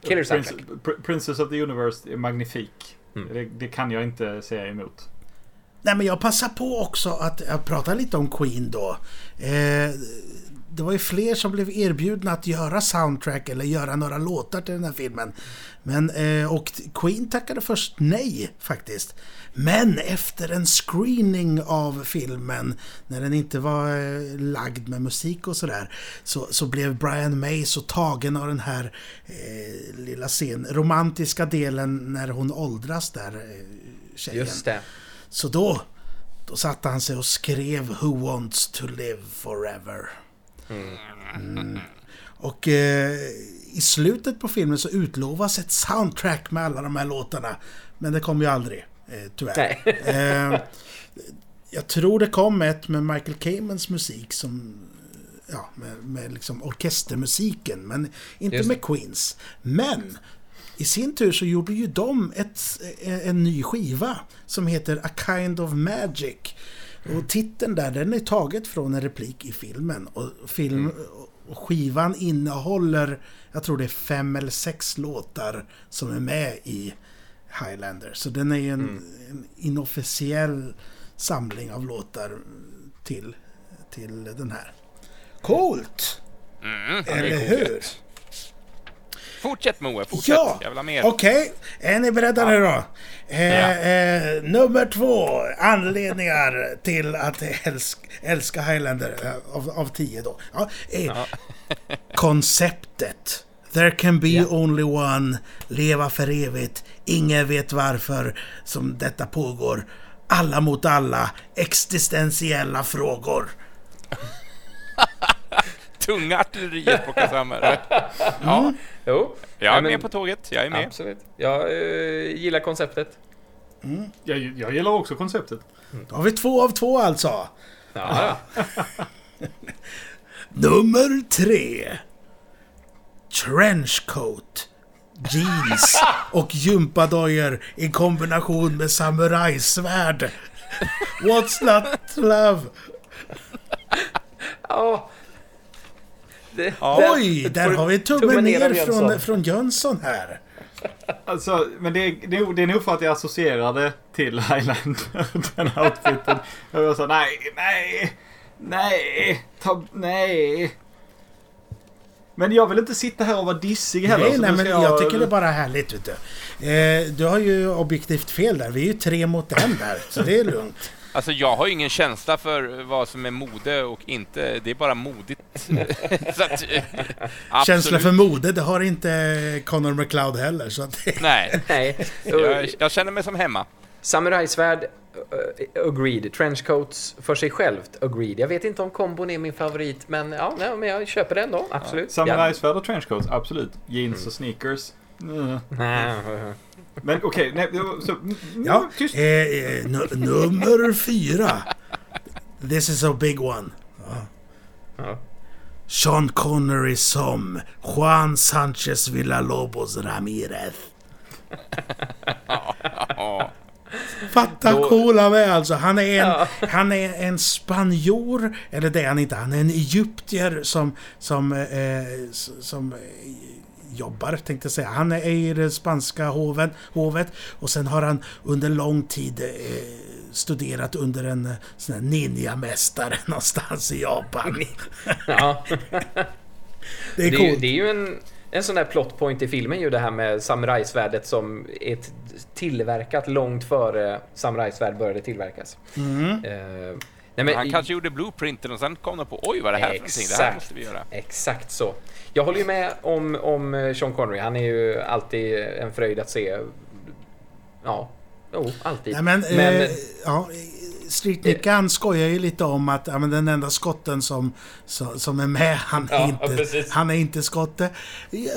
Killer. Prince, Pr- Princess of the Universe är magnifik. Mm. Det, det kan jag inte säga emot. Nej men jag passar på också att jag pratar lite om Queen då. Eh, det var ju fler som blev erbjudna att göra soundtrack eller göra några låtar till den här filmen. Men, eh, och Queen tackade först nej faktiskt. Men efter en screening av filmen, när den inte var eh, lagd med musik och sådär, så, så blev Brian May så tagen av den här eh, lilla scen, romantiska delen när hon åldras där, eh, tjejen. Just det. Så då, då satte han sig och skrev Who wants to live forever. Mm. Och eh, i slutet på filmen så utlovas ett soundtrack med alla de här låtarna. Men det kom ju aldrig, eh, tyvärr. Nej. Eh, jag tror det kom ett med Michael Kamens musik som... Ja, med, med liksom orkestermusiken, men inte Just med Queens. Men i sin tur så gjorde ju de ett, en ny skiva som heter A Kind of Magic. Och titeln där, den är taget från en replik i filmen. Och, film, och skivan innehåller, jag tror det är fem eller sex låtar som är med i Highlander. Så den är ju en, en inofficiell samling av låtar till, till den här. Coolt! Mm, Eller hur? Fortsätt Moe, fortsätt. Ja, Jag vill ha mer. okej. Är ni beredda nu då? Eh, eh, nummer två, anledningar till att älsk, älska Highlander eh, av, av tio då. Ja, eh, konceptet. There can be Ja. only one, leva för evigt, ingen vet varför som detta pågår. Alla mot alla, existentiella frågor. Tunga artilleriet på Kassamer. Ja, Jo. jag är Nej, men- med på tåget. Jag är med. Absolut. Jag eh, gillar konceptet. Jag, jag gillar också konceptet. Då har vi två av två alltså. Ja. Nummer tre. Trenchcoat. Jeans och gympadojor i kombination med samurajsvärd. What's not love? ja. Det, Oj, där har vi tummen tummen ner från, Jönsson. från Jönsson här. Alltså, men det är, det, är, det är nog för att jag associerade till Highlander, den här outfiten. Jag var så nej, nej, nej, ta, nej. Men jag vill inte sitta här och vara dissig heller. Nej, nej, men ska jag tycker det är bara härligt. Vet du. Eh, du har ju objektivt fel där. Vi är ju tre mot en där, så det är lugnt. Alltså jag har ju ingen känsla för vad som är mode och inte. Det är bara modigt. så att. Känsla för mode, det har inte Connor McLeod heller. Så. Nej, nej. jag, jag känner mig som hemma. Samurajsvärd, uh, agreed. Trenchcoats för sig självt, agreed. Jag vet inte om kombon är min favorit, men, ja, nej, men jag köper den då. Absolut. Samurajsvärd och trenchcoats, absolut. Jeans och sneakers. Mm. Ja. Men okej, nej, så, Ja, tyst. eh, eh, nu- nummer fyra. This is a big one. Ja. Sean Connery som Juan Sanchez Villalobos Ramirez. Fatta Då- cool han är alltså. Han är, en, han är en spanjor, eller det är han inte. Han är en egyptier som, som, eh, s- som eh, jobbar, tänkte jag säga. Han är i det spanska hoven, hovet och sen har han under lång tid eh, studerat under en eh, sån här ninjamästare någonstans i Japan. Ja. Det är Det är, ju, det är ju en, en sån där plot point i filmen ju det här med samurajsvärdet som är tillverkat långt före samurajsvärd började tillverkas. Mm. Eh, nej, men Han i- kanske gjorde blueprinten och sen kom de på oj vad är det här för någonting, det här Exakt. måste vi göra. Exakt så. Jag håller ju med om, om eh, Sean Connery. Han är ju alltid en fröjd att se. Ja, jo, alltid. Nej, men, Men- eh, ja, Street Nick han skojar ju lite om att ja, men den enda skotten som, som, som är med, han är, Ja, inte, precis. han är inte skotte.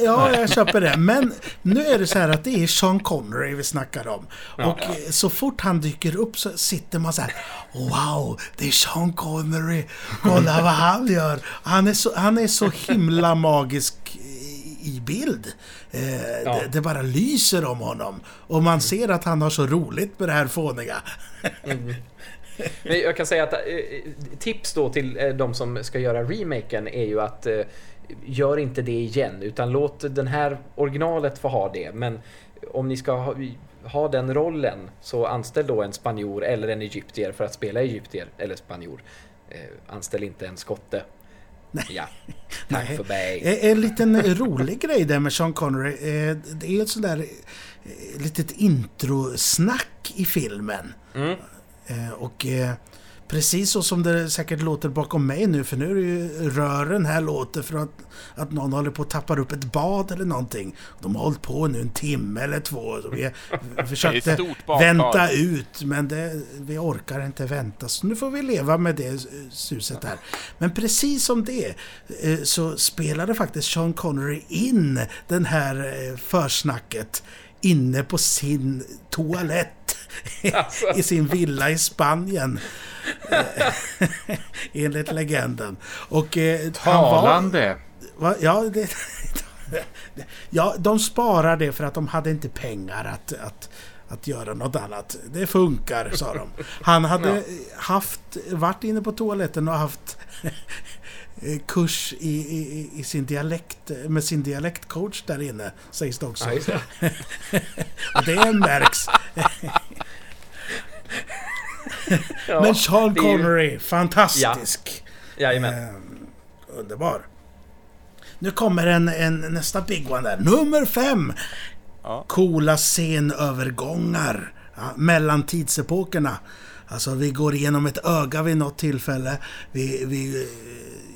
Ja, jag köper det. Men nu är det så här att det är Sean Connery vi snackar om. Och eh, så fort han dyker upp så sitter man så här Wow, det är Sean Connery. Kolla vad han gör. Han är så, han är så himla magisk i- bild. Eh, Ja. det, det bara lyser om honom. Och man ser att han har så roligt med det här fåniga. Men jag kan säga att eh, tips då till eh, de som ska göra remaken är ju att eh, gör inte det igen utan låt den här originalet få ha det. Men om ni ska ha, ha den rollen så anställ då en spanjor eller en egyptier för att spela egyptier eller spanjor. Eh, anställ inte en skotte. Ja, tack Nej. för mig. Eh, En liten rolig grej där med Sean Connery. eh, Det är ett sådär eh, litet introsnack i filmen. Mm. Eh, Och eh, precis så som det säkert låter bakom mig nu, för nu är det ju rören här låter för att, att någon håller på att tappa upp ett bad eller någonting. De har hållit på nu en timme eller två. Så vi försökte vänta ut, men det, vi orkar inte vänta. Så nu får vi leva med det suset här. Men precis som det eh, så spelade faktiskt Sean Connery in den här försnacket inne på sin toalett Alltså. i sin villa i Spanien. Eh, Enligt legenden. Och eh, han var... Talande. Va, ja, det, ja, de sparar det för att de hade inte pengar att, att, att göra något annat. Det funkar, sa de. Han hade haft, varit inne på toaletten och haft kurs i, i, i sin dialekt, med sin dialektcoach där inne, sägs det också. Ja, det. Och det märks. Ja, Men Sean är ju- Connery, fantastisk. Jajamän. Eh, underbar. Nu kommer en, en nästa big one där. Nummer fem! Ja. Coola scenövergångar ja, mellan tidsepokerna. Alltså vi går igenom ett öga vid något tillfälle. Vi, vi, eh,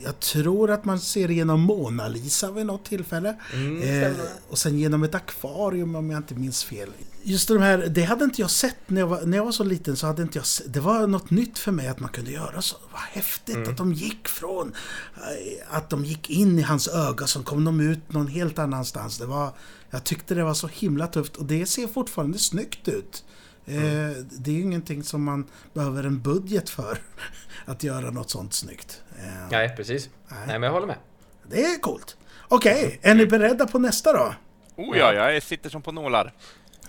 jag tror att man ser igenom Mona Lisa vid något tillfälle. eh, och sen genom ett akvarium om jag inte minns fel. Just de här, det hade inte jag sett när jag var, när jag var så liten. så hade inte jag Det var något nytt för mig att man kunde göra så. Vad häftigt att de gick från... eh, Att de gick in i hans öga, så kom de ut någon helt annanstans. Det var, jag tyckte det var så himla tufft och det ser fortfarande snyggt ut. Eh, Det är ju ingenting som man behöver en budget för. Att göra något sånt snyggt. Eh, Nej, precis. Nej. Nej, men jag håller med. Det är coolt. Okej, är ni beredda på nästa då? Oh ja, jag sitter som på nålar.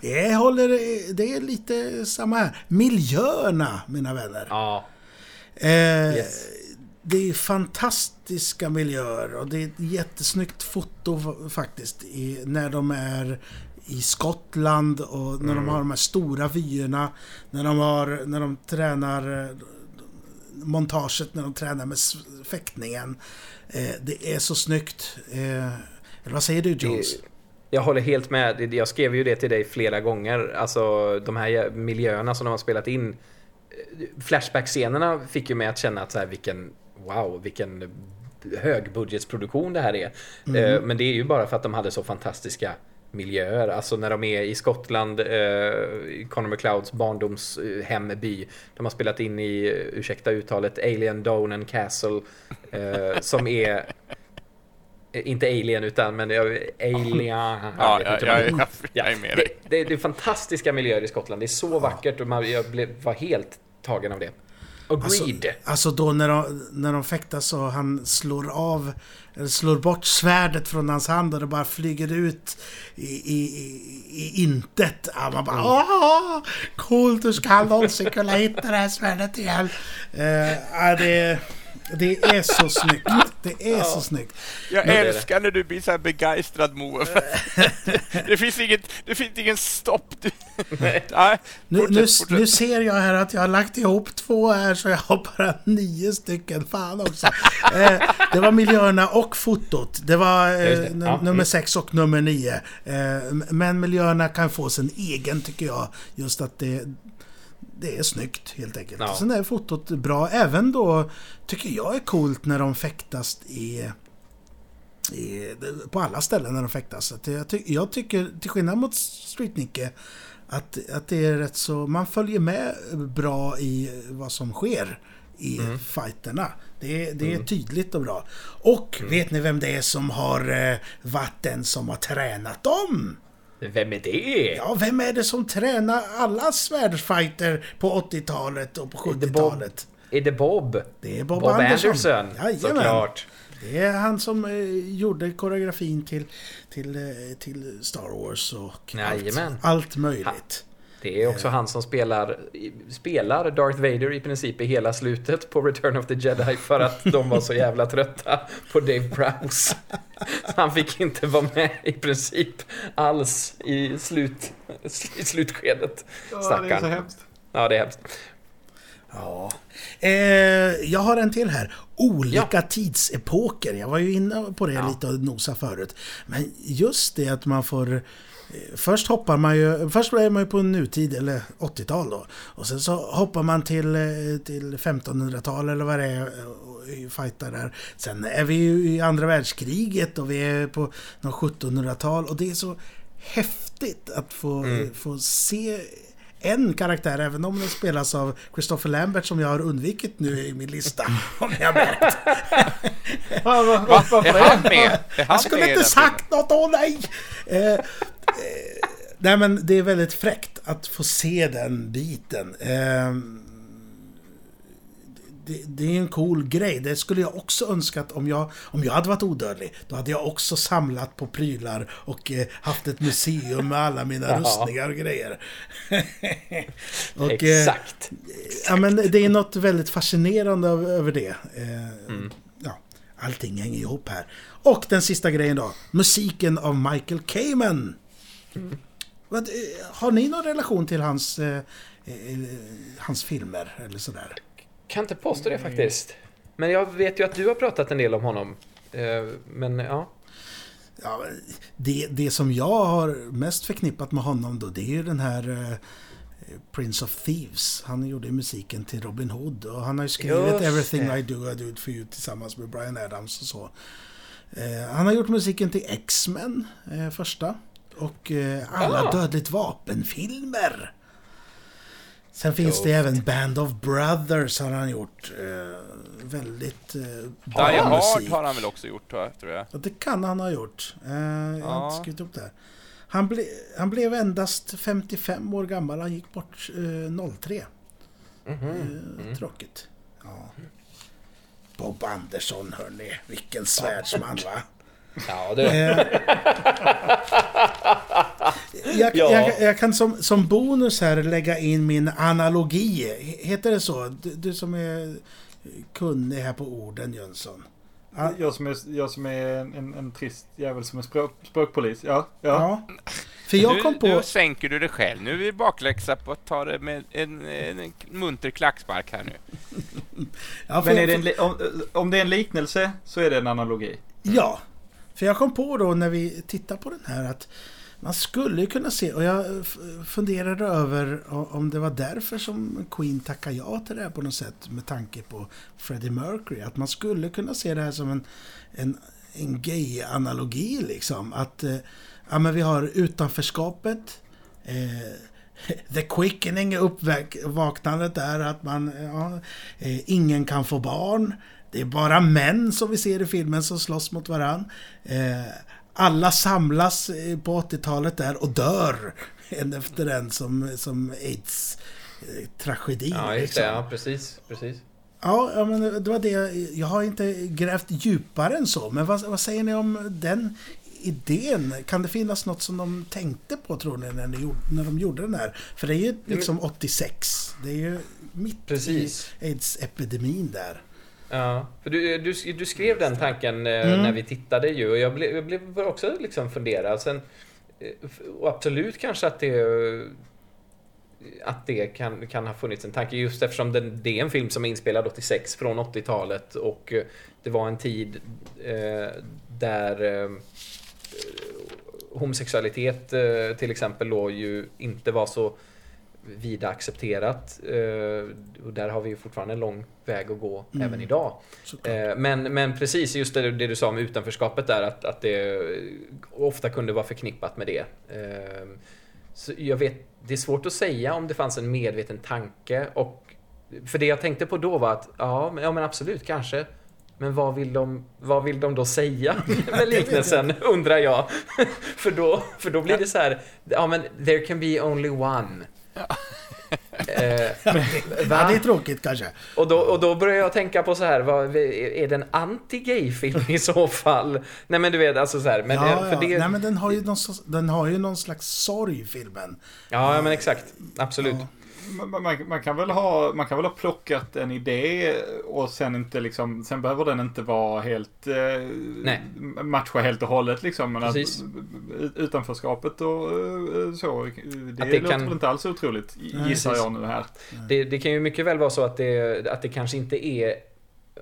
Jag håller, det är lite samma här. Miljöerna, mina vänner. Ja, Eh, Yes. Det är fantastiska miljöer och det är ett jättesnyggt foto fa- faktiskt. I, när de är i Skottland och när de har de här stora vyerna. När de, har, när de tränar eh, montaget, när de tränar med fäktningen. Eh, det är så snyggt. Eh, eller vad säger du Jones? Jag håller helt med. Jag skrev ju det till dig flera gånger. Alltså de här miljöerna som de har spelat in. Flashback-scenerna fick ju mig att känna att så här, vilken wow, vilken högbudgetsproduktion det här är. Eh, Men det är ju bara för att de hade så fantastiska miljöer. Alltså när de är i Skottland, eh, Conor McLeods barndomshemby. De har spelat in i, eh, ursäkta uttalet, Alien Donen Castle. Eh, som är Eh, Inte Alien utan men jag- Alien. Ja, ja, inte ja, vad det- ja, Ja, jag är med det, dig. det, det är fantastiska miljöer i Skottland. Det är så vackert och man, jag blev, var helt tagen av det. Agreed. Alltså, alltså då när de, när de fäktas så han slår av, slår bort svärdet från hans hand och det bara flyger ut i, i, i, intet. Ja, man bara åh, coolt, hur ska han någonsin kunna hitta det här svärdet igen? Uh, ja, det, det är så snyggt. Det är så snyggt. Jag det. älskar när du blir så här begeistrad Moe. det, finns inget, det finns ingen stopp. Du... Nej, Nu, fortsätt, nu, fortsätt. nu ser jag här att jag har lagt ihop två här så jag har bara nio stycken. Fan också. Eh, det var miljöerna och fotot. Det var eh, det. num- Ja. nummer sex och nummer nio. Eh, men miljöerna kan få sin egen tycker jag. Just att det, det är snyggt helt enkelt. Ja. Sen är fotot bra. Även då tycker jag är coolt när de fäktas i i, på alla ställen när de fäktas. Att jag, ty, jag tycker, till skillnad mot Street Nicke, att, att det är rätt så... Man följer med bra i vad som sker i fighterna. Det, är- det är tydligt och bra. Och vet ni vem det är som har eh, varit den som har tränat dem? Vem är det? Ja, vem är det som tränar alla svärdsfighter på 80-talet och på Är det Bob? 70-talet? Är det Bob? Det är Bob, Bob Anderson. Anderson, Jajamän. såklart. Det är han som eh, gjorde koreografin till, till, eh, till Star Wars och allt, allt möjligt. Det är också han som spelar, spelar Darth Vader i princip i hela slutet på Return of the Jedi för att de var så jävla trötta på Dave Prowse. Han fick inte vara med i princip alls i, slut, i slutskedet. Ja, det är så hemskt. Ja, det är hemskt. Ja. Eh, jag har en till här. Olika tidsepoker. Jag var ju inne på det Ja. lite och nosa förut. Men just det att man får... Först hoppar man ju... Först är man ju på nutid, eller 80-tal då. Och sen så hoppar man till, eh, till 1500-tal eller vad det är och fightar där. Sen är vi ju i andra världskriget och vi är på något 1700-tal och det är så häftigt att få, få se en karaktär, även om den spelas av Christopher Lambert som jag har undvikit nu i min lista. Om har märkt. Va, va, va, Va? varför Är det? han med? Är han Jag skulle med inte sagt något, åh nej! Eh, nej men det är väldigt fräckt att få se den biten. Eh, det, det är en cool grej. Det skulle jag också önskat om jag, om jag hade varit odödlig. Då hade jag också samlat på prylar och eh, haft ett museum med alla mina Ja. rustningar och grejer. och, eh, Exakt. Ja, men det är något väldigt fascinerande över det. Eh, ja, allting hänger ihop här. Och den sista grejen då. Musiken av Michael Kamen. Vad, eh, Har ni någon relation till hans, eh, eh, hans filmer eller sådär? Kan inte påstå det faktiskt. Men jag vet ju att du har pratat en del om honom. Eh, Men ja. Ja, det, det som jag har mest förknippat med honom då, det är ju den här eh, Prince of Thieves. Han gjorde musiken till Robin Hood och han har ju skrivit Just Everything det. I Do I Do It For You tillsammans med Brian Adams och så. Eh, han har gjort musiken till X-Men, eh, första. Och eh, alla Ah. Dödligt Vapen-filmer. Sen finns Jo. det även Band of Brothers har han gjort. Eh, väldigt eh, Die bra Hard musik. har han väl också gjort, tror jag. Ja, det kan han ha gjort. Eh, jag har Ja. inte skrivit upp det. här. Han, ble, han blev endast 55 år gammal. Han gick bort eh, 03. Eh, Tråkigt. Ja. Bob Andersson, hörni. Vilken svärdsman, va? Ja, det... Eh, jag, Ja. jag, jag kan som, som bonus här lägga in min analogi. Heter det så? Du, du som är kunnig här på orden, Jönsson. Ja. Jag som är, jag som är en, en, trist jävel som är språk, språkförpolis. Ja, ja. Ja. För jag nu, kom på... nu sänker du dig själv. Nu är vi bakläxa på att ta det med en, en, en munter klackspark här nu. Ja, Men är det en, om, om det är en liknelse så är det en analogi. Ja, för jag kom på då när vi tittar på den här att man skulle ju kunna se, och jag funderade över om det var därför som Queen tackade ja till det här på något sätt med tanke på Freddie Mercury. Att man skulle kunna se det här som en, en, en gay-analogi liksom. Att eh, ja, men vi har utanförskapet, eh, The Quickening, uppvaknandet där att man, ja, eh, ingen kan få barn. Det är bara män som vi ser i filmen som slåss mot varann. Eh, alla samlas eh, på 80-talet där och dör en efter en som, som aids eh. Ja, just det. liksom. Ja, precis. precis. Ja, ja, men det var det. Jag har inte grävt djupare än så. Men vad, vad säger ni om den idén? Kan det finnas något som de tänkte på tror ni när, ni gjorde, när de gjorde den här? För det är ju liksom 86. Det är ju mitt Precis. i aids-epidemin där. Ja, för du, du, du skrev den tanken eh, Mm. när vi tittade ju och jag blev, jag blev också liksom fundera. Sen, eh, och absolut kanske att det att det kan, kan ha funnits en tanke just eftersom den, det är en film som är inspelad 86 från 80-talet och eh, det var en tid eh, där eh, homosexualitet eh, till exempel då ju inte var så vida accepterat. Eh, och där har vi ju fortfarande en lång väg att gå Mm. även idag. Såklart. Eh, Men, men precis just det, det du sa om utanförskapet där, att, att det ofta kunde vara förknippat med det. Eh, Så jag vet, det är svårt att säga om det fanns en medveten tanke. Och, för det jag tänkte på då var att, ja men, ja, men absolut, kanske. Men vad vill de, vad vill de då säga med liknelsen, undrar jag. för, då, för då blir det så här, ja men there can be only one. Eh, Ja, det är tråkigt kanske. Och då, och då börjar jag tänka på så här, vad, är det en anti-gay-film i så fall? Nej men du vet, alltså så här, men, ja, för ja. det... Nej, men den har, ju någon, den har ju någon slags sorg, filmen. Ja, ja, men exakt. Absolut. Ja. Man, man, man, kan väl ha, man kan väl ha plockat en idé och sen inte liksom, sen behöver den inte vara helt, eh, Nej. matcha helt och hållet liksom. Men att, Precis. utanförskapet och eh, så, det, Att det låter kan- inte alls otroligt, Nej, gissar precis. jag nu här. Det, det kan ju mycket väl vara så att det, att det kanske inte är eh,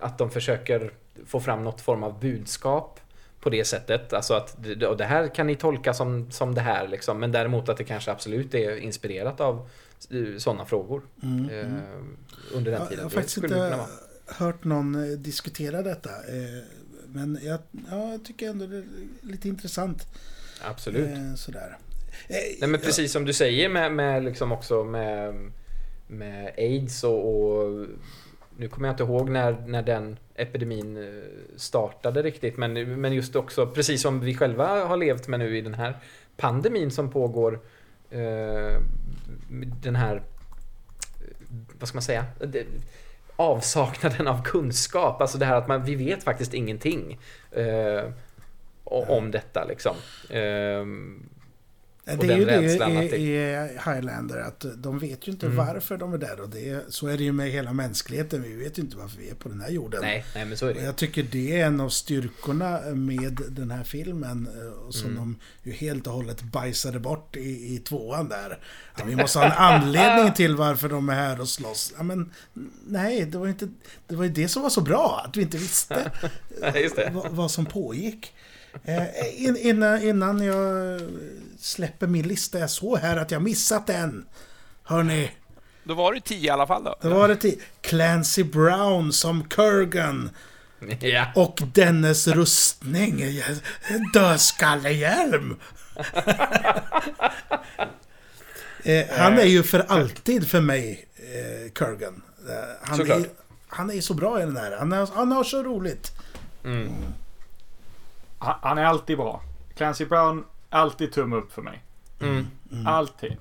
att de försöker få fram något form av budskap på det sättet. Alltså att det här kan ni tolka som, som det här liksom. Men däremot att det kanske absolut är inspirerat av sådana frågor. Mm. Eh, under den Ja, jag tiden. har faktiskt inte hört någon eh, diskutera detta. eh, Men jag, ja, jag tycker ändå det är lite intressant. Absolut. eh, Sådär. Eh, Nej men precis som du säger med, med liksom också med, med aids och, och nu kommer jag inte ihåg när, när den epidemin eh, startade riktigt men, men just också precis som vi själva har levt med nu i den här pandemin som pågår eh, den här vad ska man säga det, avsaknaden av kunskap alltså det här att man, vi vet faktiskt ingenting eh, om detta liksom. Eh, och Det är ju det i, i Highlander, att de vet ju inte Mm. varför de är där. Och det, så är det ju med hela mänskligheten. Vi vet ju inte varför vi är på den här jorden. nej, nej men så är Och det. jag tycker det är en av styrkorna med den här filmen. eh, och Som Mm. de ju helt och hållet bajsade bort i, i tvåan där. Ja, vi måste ha en anledning till varför de är här och slåss. Ja, men, nej, det var ju inte, det var ju det som var så bra. Att vi inte visste Nej, just det. vad, vad som pågick. Eh, in, innan, innan jag släpper min lista, jag såg här att jag missat en. Hörni, Då var det tio i alla fall då. då var det till Clancy Brown som Kurgan. Ja. Och dennes rustning, dödskallehjälm. eh, han är ju för alltid för mig, eh, Kurgan. Eh, han, Såklart. är, han är så bra i den här. Han, är, han har så roligt. Mm. Han, är alltid bra. Clancy Brown, alltid tumme upp för mig. Mm. Alltid.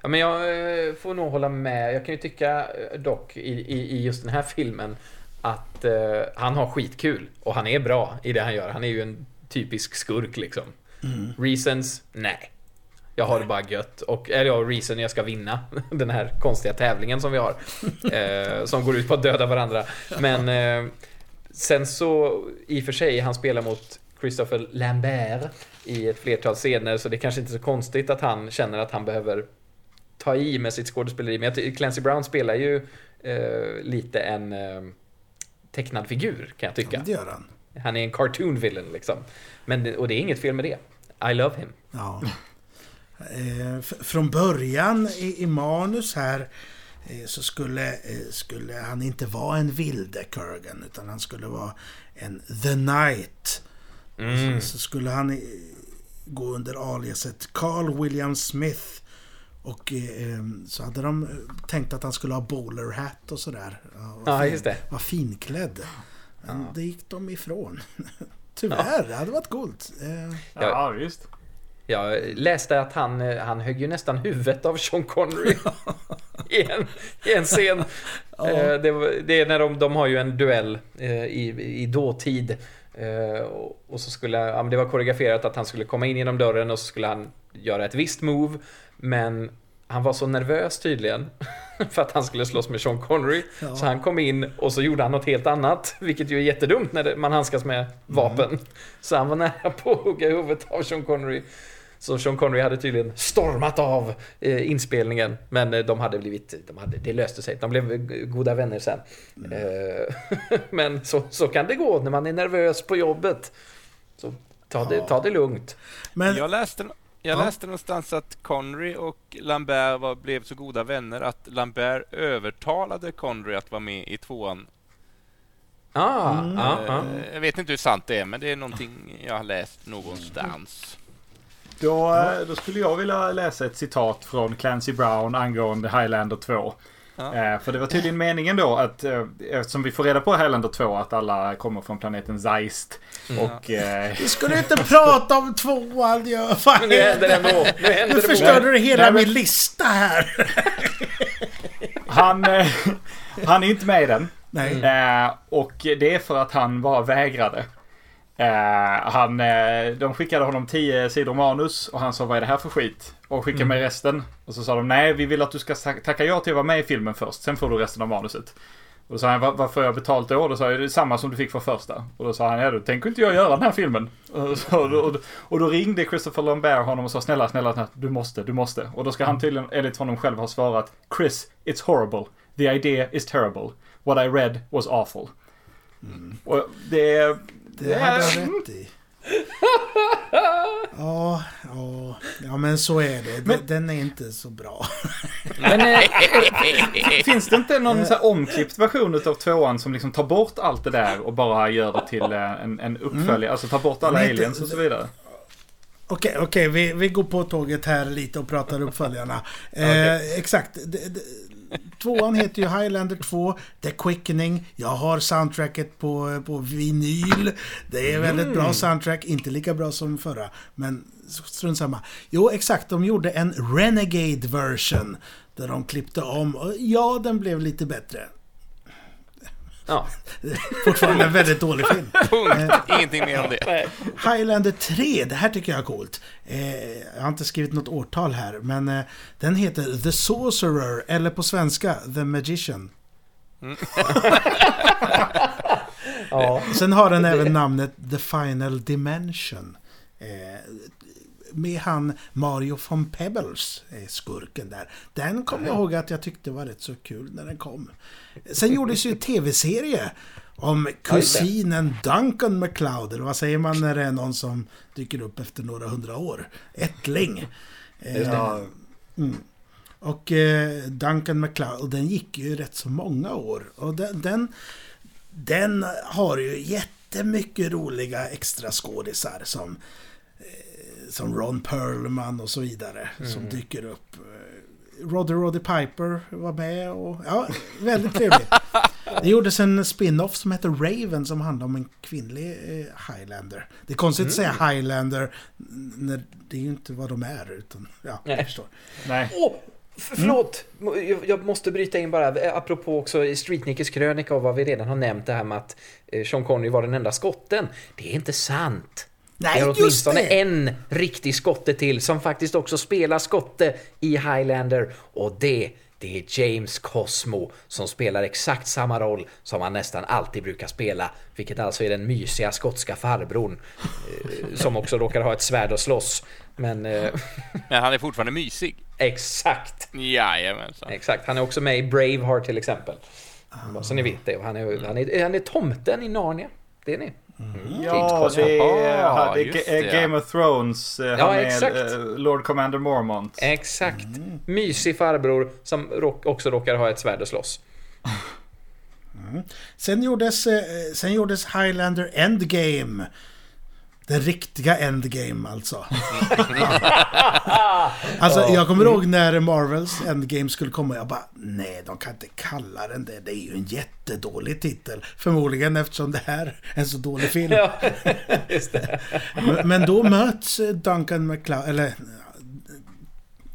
Ja, men jag eh, får nog hålla med. Jag kan ju tycka eh, dock i, i, i just den här filmen att eh, han har skitkul och han är bra i det han gör. Han är ju en typisk skurk liksom. Reasons? Nej. Jag har det bara gött. Och, eller ja, reason jag ska vinna den här konstiga tävlingen som vi har. Eh, som går ut på att döda varandra. Men eh, sen så, i och för sig, han spelar mot Christopher Lambert i ett flertal scener, så det är kanske inte så konstigt att han känner att han behöver ta i med sitt skådespeleri. Men jag Clancy Brown spelar ju eh, lite en eh, tecknad figur, kan jag tycka. Ja, det gör han. Han är en cartoon villain liksom. Men, och det är inget fel med det. I love him. Ja. Eh, från början i, i manus här så skulle, eh, skulle han inte vara en vilde Kurgan utan han skulle vara en The Knight. Mm. Så, så skulle han eh, gå under aliaset Carl William Smith. Och eh, eh, så hade de eh, tänkt att han skulle ha bowler hat och sådär. Ja, var Ja, just det. Var finklädd. Men det gick de ifrån. Tyvärr, det hade varit coolt. Eh, Ja, Ja. visst. Jag läste att han, han högg ju nästan huvudet av Sean Connery i, en, i en scen. Eh, Det, är när de, de har ju en duell eh, i, i dåtid. Eh, och- så skulle, ja, det var koreograferat att han skulle komma in genom dörren och så skulle han göra ett visst move. Men han var så nervös tydligen. För att han skulle slåss med Sean Connery. Ja. Så han kom in och så gjorde han något helt annat. Vilket ju är jättedumt när man handskas med vapen. Så han var nära på att hugga huvudet av Sean Connery. Så Sean Connery hade tydligen stormat av eh, inspelningen. Men eh, de hade blivit, de hade, det löste sig. De blev goda vänner sen. Eh, men så, så kan det gå när man är nervös på jobbet. Så ta det, ta det lugnt. Men Jag läste, jag Ja. läste någonstans att Connery och Lambert var, blev så goda vänner att Lambert övertalade Connery att vara med i tvåan. Ah, Mm. ah, ah. Jag vet inte hur sant det är, men det är någonting jag har läst någonstans. Då, eh, då skulle jag vilja läsa ett citat från Clancy Brown angående Highlander 2. Ja. Eh, för det var tydligen meningen då att eh, eftersom vi får reda på Highlander 2 att alla kommer från planeten Zeist. Och eh, vi skulle inte prata om tvåan. Men nu händer det ändå. Nu händer nu det förstörde du hela Nej, men- min lista här. han, eh, han är inte med i den. Nej. Eh, och det är för att han bara vägrade. Eh, han, eh, de skickade honom 10 sidor manus och han sa vad är det här för skit? Och skickade med resten. Och så sa de nej vi vill att du ska ta- tacka ja till att vara med i filmen först. Sen får du resten av manuset. Och då sa han "Va- varför har jag betalt då? Då sa jag det är samma som du fick för första. Och då sa han ja då tänker inte jag göra den här filmen. Och, så, och, då, och då ringde Christopher Lambert honom och sa snälla snälla snälla du måste du måste. Och då ska han tydligen enligt honom själv ha svarat Chris it's horrible. The idea is terrible. What I read was awful. Och det, Det hade jag rätt i. Ja, ja, ja men så är det. Den, den är inte så bra. Men, eh, Finns det inte någon så här omklippt version av tvåan som liksom tar bort allt det där och bara gör det till eh, en, en uppföljare? Alltså tar bort alla Men inte- aliens och så vidare? Okej, okej, vi, vi går på tåget här lite och pratar uppföljarna. Eh, exakt. Det- det- Tvåan heter ju Highlander 2, The Quickening. Jag har soundtracket på, på vinyl. Det är väldigt bra soundtrack, inte lika bra som förra. Men strunt samma. Jo, exakt, de gjorde en Renegade version. Där de klippte om. Ja, den blev lite bättre. Ja. Fortfarande en väldigt dålig film. Punkt. Ingenting mer om det. Highlander 3, det här tycker jag är coolt. Eh, jag har inte skrivit något årtal här, men eh, den heter The Sorcerer, eller på svenska The Magician. ja. Sen har den även namnet The Final Dimension. Med han Mario von Pebbles, eh, skurken där. Den kommer jag ihåg att jag tyckte var rätt så kul när den kom. Sen gjordes ju tv-serie om kusinen Duncan MacLeod, eller vad säger man när det är någon som dyker upp efter några hundra år? Ättling. Eh, mm. Och eh, Duncan MacLeod, den gick ju rätt så många år. Och den, den, den har ju jättemycket roliga extra skådisar som, som Ron Perlman och så vidare. Som dyker upp. Eh, Roddy Roddy Piper var med och ja, väldigt trevligt. Det gjordes en spin-off som heter Raven som handlar om en kvinnlig eh, Highlander. Det är konstigt att säga Highlander när det är ju inte vad de är utan ja, Nej. jag förstår. Nej. F- förlåt! Jag- Jag måste bryta in bara, eh, apropå också i Streetnickers krönika och vad vi redan har nämnt det här med att Sean Connery var den enda skotten. Det är inte sant. Nej, är just åtminstone det! en riktig skotte till som faktiskt också spelar skotte i Highlander och det det är James Cosmo som spelar exakt samma roll som han nästan alltid brukar spela. Vilket alltså är den mysiga skotska farbrorn. eh, Som också råkar ha ett svärd och slåss. Men eh, Men han är fortfarande mysig. exakt. Jajamensan. Exakt, han är också med i Braveheart till exempel. Bara så ni vet det. Och han, är, han, är, han är tomten i Narnia. Det är ni. Mm. Ja, det är, är just Ga- det. Game of Thrones. eh, Ja, Han är exakt. eh, Lord Commander Mormont. Exakt. Mysig farbror som också råkar ha ett svärd och slåss. Sen gjordes, eh, sen gjordes Highlander Endgame. Den riktiga Endgame alltså. alltså jag kommer ihåg när Marvels Endgame skulle komma. Jag bara, nej de kan inte kalla den det. Det är ju en jättedålig titel. Förmodligen eftersom det här är en så dålig film. Men, då möts Duncan McLeod, eller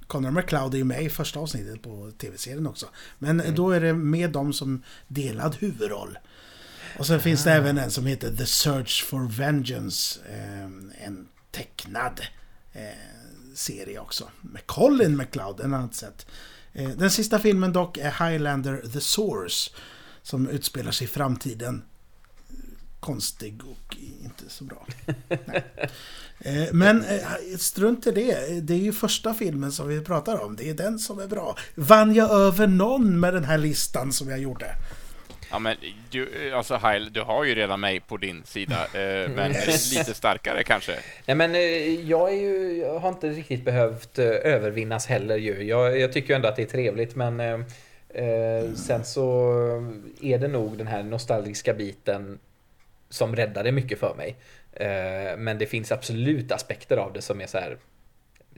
Connor McLeod är ju med i första avsnittet på tv-serien också. Men då är det med dem som delad huvudroll. Och sen finns det även en som heter The Search for Vengeance. Eh, en tecknad eh, serie också. Med Colin McLeod, en annan sätt. Eh, den sista filmen dock är Highlander The Source. Som utspelar sig i framtiden. Konstig och inte så bra. Nej. Men strunt i det. Det är ju första filmen som vi pratar om. Det är den som är bra. Vann jag över någon med den här listan som jag gjorde? Ja, men du, alltså Heil, du har ju redan mig på din sida, eh, men lite starkare kanske. Nej, men eh, jag, är ju, jag har inte riktigt behövt eh, övervinnas heller ju. Jag, jag tycker ju ändå att det är trevligt, men eh, eh, sen så är det nog den här nostalgiska biten som räddade mycket för mig. Eh, men det finns absolut aspekter av det som är så här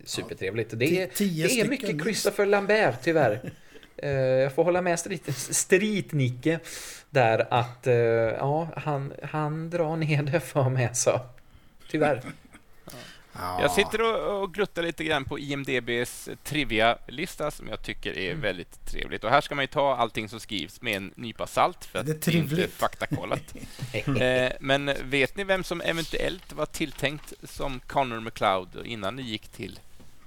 supertrevligt. Det är, det är mycket. Christopher Lambert tyvärr. Eh, Jag får hålla med Street-Nicke där att eh, ja, han, han drar ner det för mig alltså. Tyvärr. Ja. Jag sitter och, och gluttar lite grann på IMDBs trivia-lista som jag tycker är väldigt trevligt. Och här ska man ju ta allting som skrivs med en nypa salt för att Det det, är är inte faktakollat. eh, men vet ni vem som eventuellt var tilltänkt som Connor McLeod innan ni gick till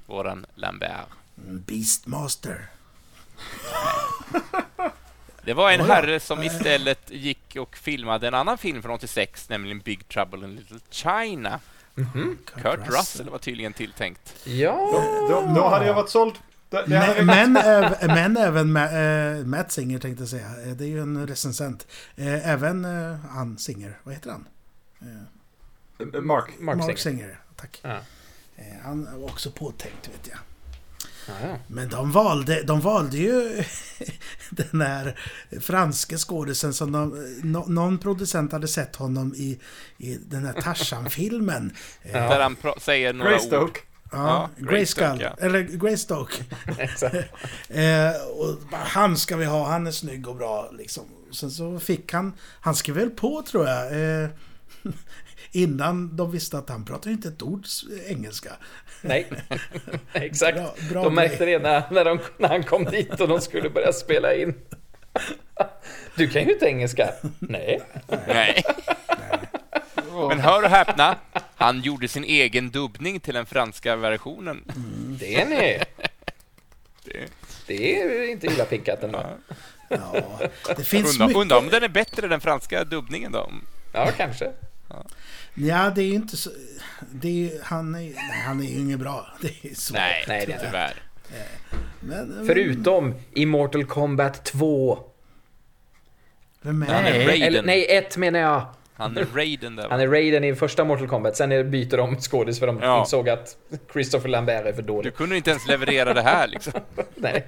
våran Lambert? Beastmaster. Det var en herre som istället gick och filmade en annan film från 86, nämligen Big Trouble in Little China. Kurt Russell var tydligen tilltänkt. Ja, Då, då hade jag varit såld. Det, det hade Men, men, äv- men även Ma- eh, Matt Singer tänkte jag säga. Eh, Det är ju en recensent. Eh, Även eh, han Singer. Vad heter han? Mark Mark. Mark Singer. Singer. Tack. Ja. Han var också påtänkt vet jag. Ja, ja. Men de valde, de valde ju den här franske skådisen som de, nå- någon producent hade sett honom i, i den här Tarzan-filmen. Eh, Där han säger några ord. Greystoke. Ja, Ja, Grayskull. Greystoke, ja. Eller Greystoke. Eh, och bara, han ska vi ha, han är snygg och bra liksom. Sen så fick han, han skrev väl på tror jag. Eh, innan de visste att han pratar inte ett ord engelska. Nej, exakt. Bra- bra de märkte det när, när, de, när han kom dit och de skulle börja spela in. Du kan ju inte engelska. Nej. Nej. Men hör och häpna, han gjorde sin egen dubbning till den franska versionen. Det är ni. Det- Det är inte illa pinkat ändå. Ja, det finns Undra, mycket. undra om den är bättre, den franska dubbningen då? Ja, kanske. Ja, det är ju inte så... Det är, ju- han, är, nej, han är ju inget bra. Det är så. Nej, Nej, det är tyvärr. Men, Förutom i Mortal Kombat 2. Vem är det? Eller nej, 1 menar jag. Han är Raiden där. Han är Raiden i första Mortal Kombat, sen byter de skådis för de Ja. insåg att Christopher Lambert är för Du dålig. kunde inte ens leverera det här liksom. Nej.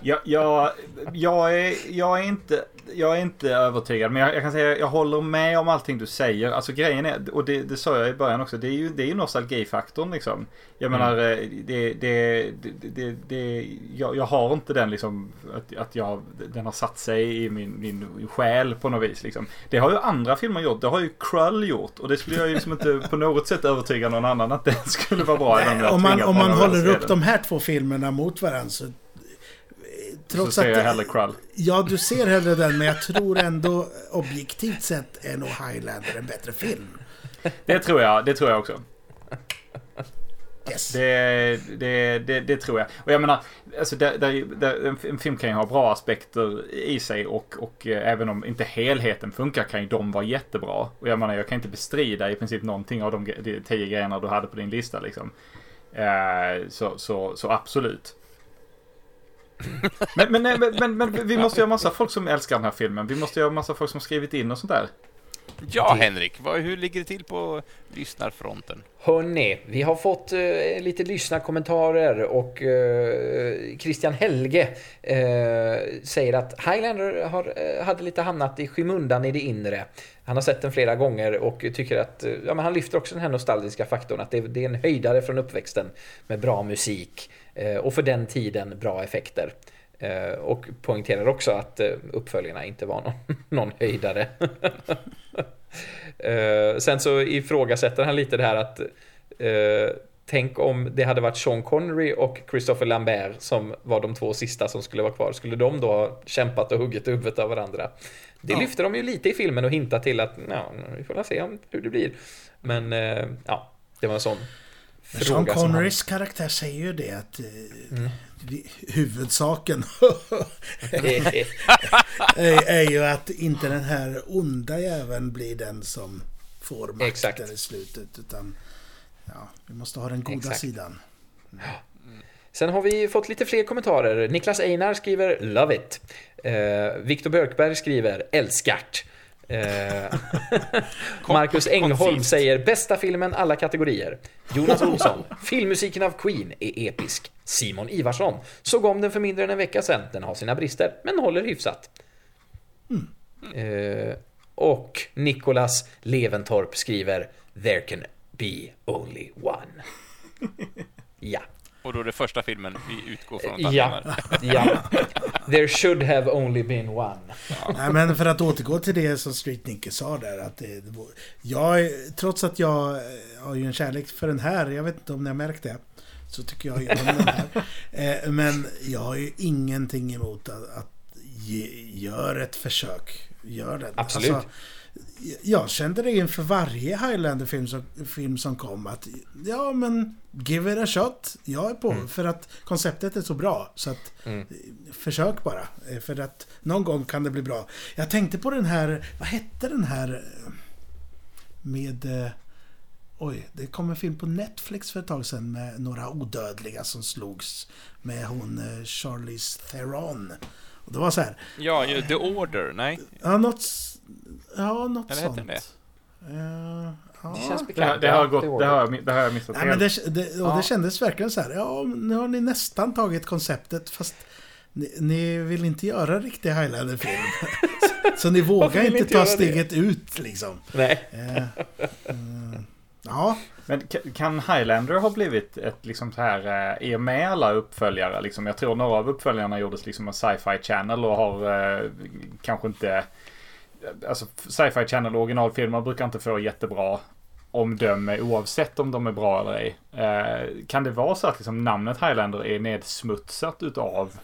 Jag, jag, jag, är, jag, är inte, jag är inte övertygad, men jag, jag kan säga jag håller med om allting du säger. Alltså grejen är, och det, det sa jag i början också, det är ju, det är ju nostalgifaktorn liksom. Jag menar, eh, det, det, det, det, det jag, jag har inte den liksom, att, att jag, den har satt sig i min, min själ på något vis liksom. Det har ju andra filmer gjort, det har ju Krull gjort. Och det skulle jag ju liksom inte på något sätt övertyga någon annan att det skulle vara bra. jag Om man, om man håller upp de här två filmerna mot varandra så... Så Trots ser att... jag hellre Krull. Ja, du ser hellre den, men jag tror ändå objektivt sett är nog Highlander en bättre film. Det tror jag, det tror jag också. Yes. Det, det, det, det tror jag. Och jag menar, alltså där, där, där, en, film kan ju ha bra aspekter i sig och, och eh, även om inte helheten funkar kan ju de vara jättebra. Och jag menar, jag kan inte bestrida i princip någonting av de, de tio grejerna du hade på din lista liksom. Eh, så, så, så absolut. Men, men, men, men, men vi måste ju ha massa folk som älskar den här filmen. Vi måste ju ha massa folk som har skrivit in och sånt där. Ja, Det- Henrik, vad, hur ligger det till på lyssnarfronten? Hörni, vi har fått eh, lite lyssnarkommentarer och eh, Christian Helge eh, säger att Highlander har, eh, hade lite hamnat i skymundan i det inre. Han har sett den flera gånger och tycker att, eh, ja men han lyfter också den här nostalgiska faktorn att det, det är en höjdare från uppväxten med bra musik eh, och för den tiden bra effekter. Eh, och poängterar också att eh, uppföljarna inte var någon, någon höjdare. Eh, sen så ifrågasätter han lite det här att Tänk om det hade varit Sean Connery och Christopher Lambert som var de två sista som skulle vara kvar. Skulle de då ha kämpat och huggit huvudet av varandra? Det Ja. lyfter de ju lite i filmen och hintar till att ja, vi får se om, hur det blir. Men ja, det var en sån Men Sean fråga som han... Connerys karaktär säger ju det att Mm. Huvudsaken är, är, ju att inte den här onda jäveln blir den som får makten i slutet. Utan ja, vi måste ha den goda Exakt. sidan. Sen har vi fått lite fler kommentarer. Niklas Einar skriver “Love it”. Eh, Viktor Björkberg skriver “Älskart”. Eh, Marcus Engholm säger “Bästa filmen alla kategorier”. Jonas Olsson “Filmmusiken av Queen är episk”. Simon Ivarsson “Såg om den för mindre än en vecka sedan. Den har sina brister, men håller hyfsat”. Eh, och Nicolas Leventorp skriver “There can be only one”. Ja. Och då är det första filmen vi utgår från att Ja, ja. There should have only been one. Nej, men för att återgå till det som Street Nicky sa där. Att det, jag, är- trots att jag eh, har ju en kärlek för den här, jag vet inte om ni har märkt det. Så tycker jag ju om den här. Eh, Men jag har ju ingenting emot att, att ge, gör ett försök. Gör det. Absolut. Jag kände det inför varje Highlander-film som, film som kom att ja men give it a shot. Jag är på. För att konceptet är så bra. Så att Mm. försök bara. Eh, För att någon gång kan det bli bra. Jag tänkte på den här, vad hette den här eh, med... eh, Oj, det kom en film på Netflix för ett tag sedan med några odödliga som slogs med hon Charlize Theron. Och det var så här, Ja, ju The Order, nej? ja något, ja, något Eller hette sånt. den det? Eh, ja. Det känns Det, bekant. här- det, har gått, det, har, jag det har jag missat Nej, men helt. det, det, och Ja. det kändes verkligen så här, ja nu har ni nästan tagit konceptet fast ni, ni vill inte göra en riktig Highlander-film. så, så ni vågar inte inte ta det? steget ut liksom. Nej. Eh, mm, ja, Men ka- kan Highlander ha blivit ett liksom så här, i och med alla uppföljare, liksom, jag tror några av uppföljarna gjordes liksom av Sci-Fi Channel och har eh, kanske inte, alltså Sci-Fi Channel originalfilmer brukar inte få jättebra omdöme oavsett om de är bra eller ej. Eh, kan det vara så att liksom namnet Highlander är nedsmutsat utav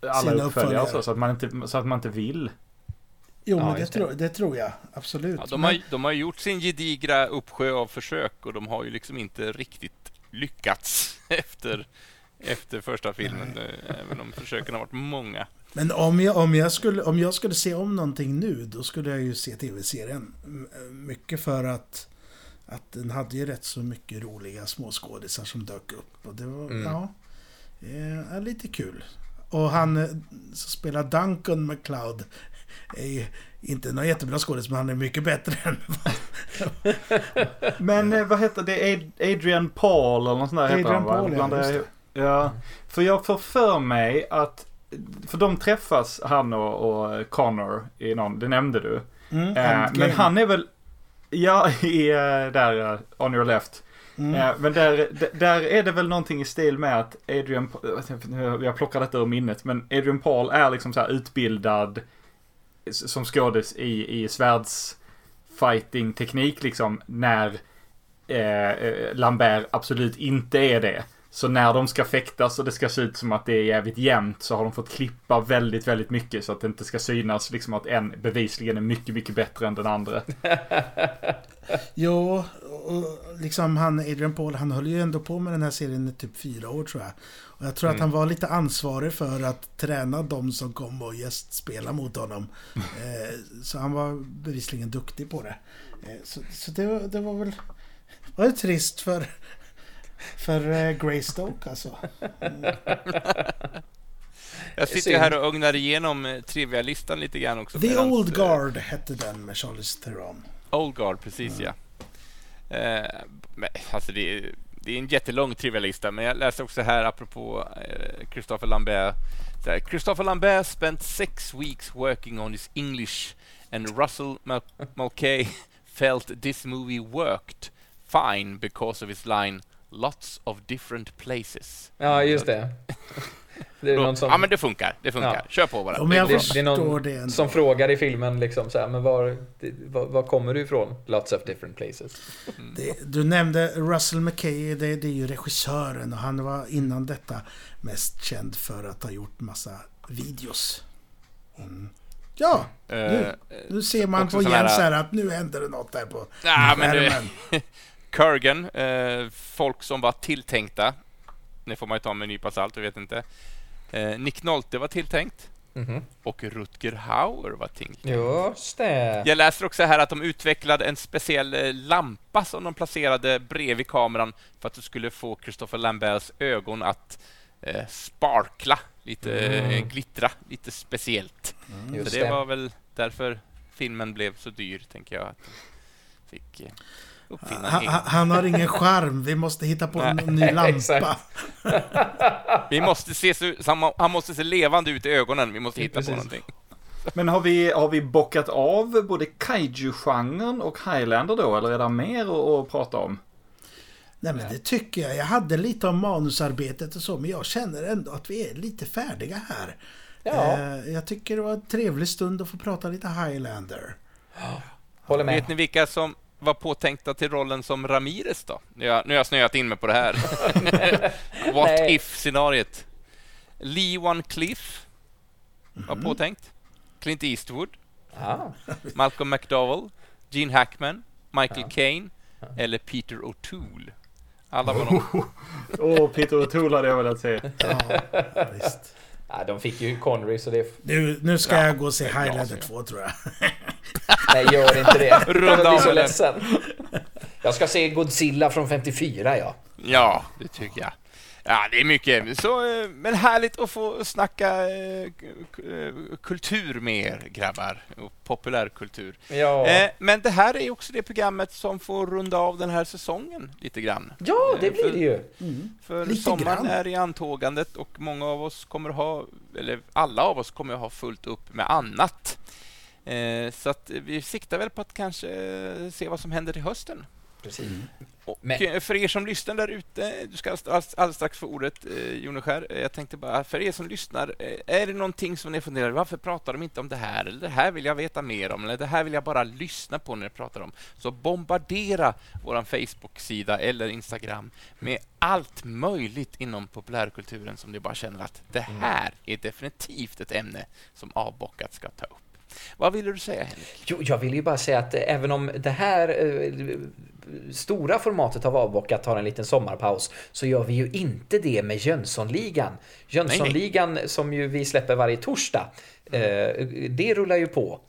alla Sina uppföljare uppföljare. så, så, att man inte, så att man inte vill? jo Ja, men det, just det. tror, det tror jag absolut. Ja, de, Men- har, de har gjort sin gedigra uppsjö av försök och de har ju liksom inte riktigt lyckats efter, efter första filmen, eh, även om försöken har varit många. Men om jag, om, jag skulle, om jag skulle se om någonting nu, då skulle jag ju se tv-serien. Mycket för att, att den hade ju rätt så mycket roliga småskådisar som dök upp. Och det var, Mm. ja, eh, lite kul. Och han eh, som spelar Duncan McLeod är ju inte någon jättebra skådis, men han är mycket bättre än Men eh, vad heter det? Ad- Adrian Paul eller något sånt där heter Adrian han va? Paul, ja, just ihop- Ja, för jag får för mig att för de träffas han och, och Connor i någon, det nämnde du. mm, Eh, men han är väl, ja, i, eh, där, eh, on your left. Mm. Eh, men där, där är det väl någonting i stil med att Adrian, Pa- jag plockar detta ur minnet, men Adrian Paul är liksom så här utbildad som skådis i, i svärdsfighting teknik liksom när eh, eh, Lambert absolut inte är det. Så när de ska fäktas och det ska se ut som att det är jävligt jämnt så har de fått klippa väldigt, väldigt mycket så att det inte ska synas liksom att en bevisligen är mycket, mycket bättre än den andra. Jo, och liksom han Adrian Paul, han höll ju ändå på med den här serien i typ fyra år tror jag. Och jag tror att han var lite ansvarig för att träna de som kom och gästspela mot honom. Eh, så han var bevisligen duktig på det. Eh, så så det, var- det var väl... Var det trist för... För eh, Greystoke alltså. Jag sitter Synd. här och ögnar igenom eh, trivia-listan lite grann också. The medans, Old eh, Guard hette den med Charlize Theron. Old Guard, precis ja. Eh, men, alltså det, är, det är en jättelång trivia-lista, men jag läste också här apropå eh, Christopher Lambert. Så här, Christopher Lambert spent six weeks working on his English and Russell Mul- Mulcahy felt this movie worked fine because of his line Lots of different places. Ja, just det. Det är någon som, Ja, men det funkar. Det funkar. Ja. Kör på bara. Om jag det, det är någon det ändå. som frågar i filmen liksom så här, men var, det, var, var kommer du ifrån? Lots of different places. Det, du nämnde Russell McKay, det, det är ju regissören och han var innan detta mest känd för att ha gjort massa videos. Mm. Ja, Eh, nu, nu ser man på Jens här- att nu händer det något där på Ja, men skärmen. Kurgan, eh, folk som var tilltänkta. Det får man ju ta med en nypa salt, jag vet inte. Eh, Nick Nolte var tilltänkt Mhm. och Rutger Hauer var tilltänkt. Just det. Jag läser också här att de utvecklade en speciell eh, lampa som de placerade bredvid kameran för att det skulle få Christopher Lamberts ögon att eh, sparkla, lite Mm. glittra, lite speciellt. Just Så det var väl därför filmen blev så dyr, tänker jag. Att fick Han, han- har ingen charm, vi måste hitta på en ny lampa. Vi måste se, han måste se levande ut i ögonen. Vi måste hitta Precis. på någonting. Men har vi, har vi bockat av både kaiju-genren och Highlander då, eller är det mer att, att prata om? Nej men det tycker jag. Jag hade lite om manusarbetet och så, men jag känner ändå att vi är lite färdiga här. Ja. Eh, Jag tycker det var en trevlig stund att få prata lite Highlander. Håller med. Vet ni vilka som var påtänkta till rollen som Ramirez då? Nu har, jag- nu har jag snöat in mig på det här. What Nej. if-scenariet. Lee One Cliff var påtänkt. Clint Eastwood, Ja. Malcolm McDowell, Gene Hackman, Michael Caine eller Peter O'Toole. Alla var de. Åh, Peter O'Toole hade jag velat se. Ja, visst. Ja, de fick ju Connery så det... Nu, nu ska Ja, jag gå och se Highlander så. 2 tror jag. Nej, gör inte det. Runda av så ledsen. Jag ska se Godzilla från 54, ja. Ja, det tycker jag. Ja, det är mycket. Så, eh, men härligt att få snacka eh, eh, kultur med er, grabbar. Och populärkultur. Ja, men det här är också det programmet som får runda av den här säsongen lite grann. ja det blir för- det ju. För Lite sommaren grann. är i antågandet och många av oss kommer ha, eller alla av oss kommer ha fullt upp med annat. Så att vi siktar väl på att kanske se vad som händer till hösten. Precis. Och Men- för er som lyssnar där ute, du ska alldeles, alldeles strax få ordet, eh, Joneskär. Eh, Jag tänkte bara, för er som lyssnar, eh, är det någonting som ni funderar varför pratar de inte om det här? Eller det här vill jag veta mer om, eller det här vill jag bara lyssna på när de pratar om. Så bombardera vår Facebook-sida eller Instagram med allt möjligt inom populärkulturen som ni bara känner att det här är definitivt ett ämne som avbockat ska ta upp. Vad ville du säga, Henrik? Jo, jag vill ju bara säga att även om det här eh, stora formatet av avbockat tar en liten sommarpaus så gör vi ju inte det med Jönssonligan. Jönssonligan som ju vi släpper varje torsdag, eh, det rullar ju på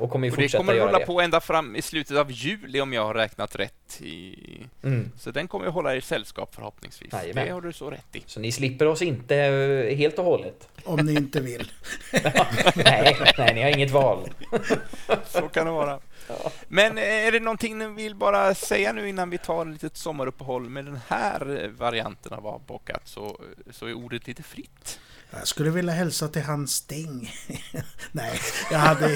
och kommer ju Och det fortsätta kommer göra rulla det. på ända fram i slutet av juli om jag har räknat rätt. I... Mm. Så den kommer att hålla er sällskap förhoppningsvis. Jajamän. Det har du så rätt i. Så ni slipper oss inte eh, helt och hållet. Om ni inte vill. nej, nej, ni har inget val. Så kan det vara. Men eh, är det någonting ni vill bara säga nu innan vi tar ett litet sommaruppehåll med den här eh, varianten av avbockat så, så är ordet lite fritt. Jag skulle vilja hälsa till hans Sting. Nej, jag hade,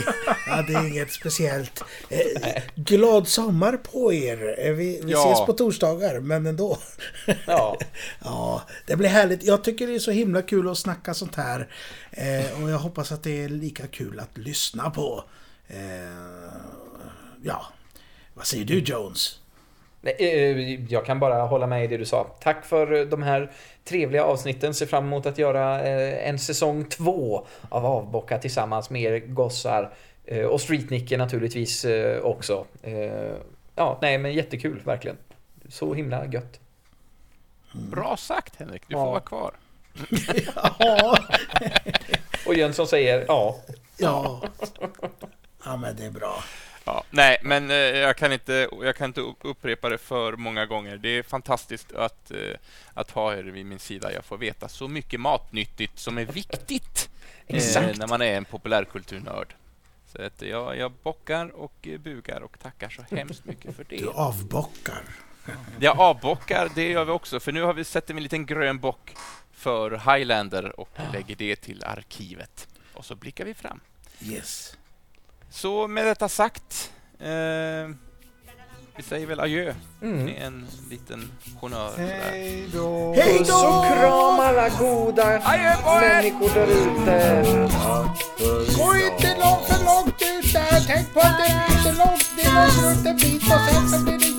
jag hade inget speciellt. Eh, glad sommar på er! Eh, Vi, vi Ja. ses på torsdagar, men ändå. Ja. Ja, det blir härligt. Jag tycker det är så himla kul att snacka sånt här. Eh, och jag hoppas att det är lika kul att lyssna på. Eh, ja, vad säger du Jones? Eh, Jag kan bara hålla med i det du sa. Tack för de här trevliga avsnitten. Ser fram emot att göra eh, en säsong två av Avbocka tillsammans med er gossar. Eh, Och Streetnicke naturligtvis eh, också. Ja, nej men jättekul verkligen. Så himla gött. Bra sagt Henrik, du Ja. får vara kvar. Ja, Och Jönsson säger ja. ja. Ja, men det är bra. Ja, nej, men eh, jag, kan inte, jag kan inte upprepa det för många gånger. Det är fantastiskt att, eh, att ha er vid min sida. Jag får veta så mycket matnyttigt som är viktigt eh, när man är en populärkulturnörd. Så att jag, jag bockar och bugar och tackar så hemskt mycket för det. Du avbockar. Jag avbockar, det gör vi också, för nu har vi sett en liten grön bock för Highlander och lägger det till arkivet. Och så blickar vi fram. Yes. Så med detta sagt, eh, vi säger väl adjö Mm. med en liten honnör. Hej då! Hej Puss och kram alla goda Adjö på människor där ute. Gå inte långt för långt ut där. Tänk på att det är lite långt. Det är långt runt en bit och sen så blir det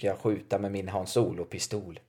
ska jag skjuta med min Hans Olo-pistol.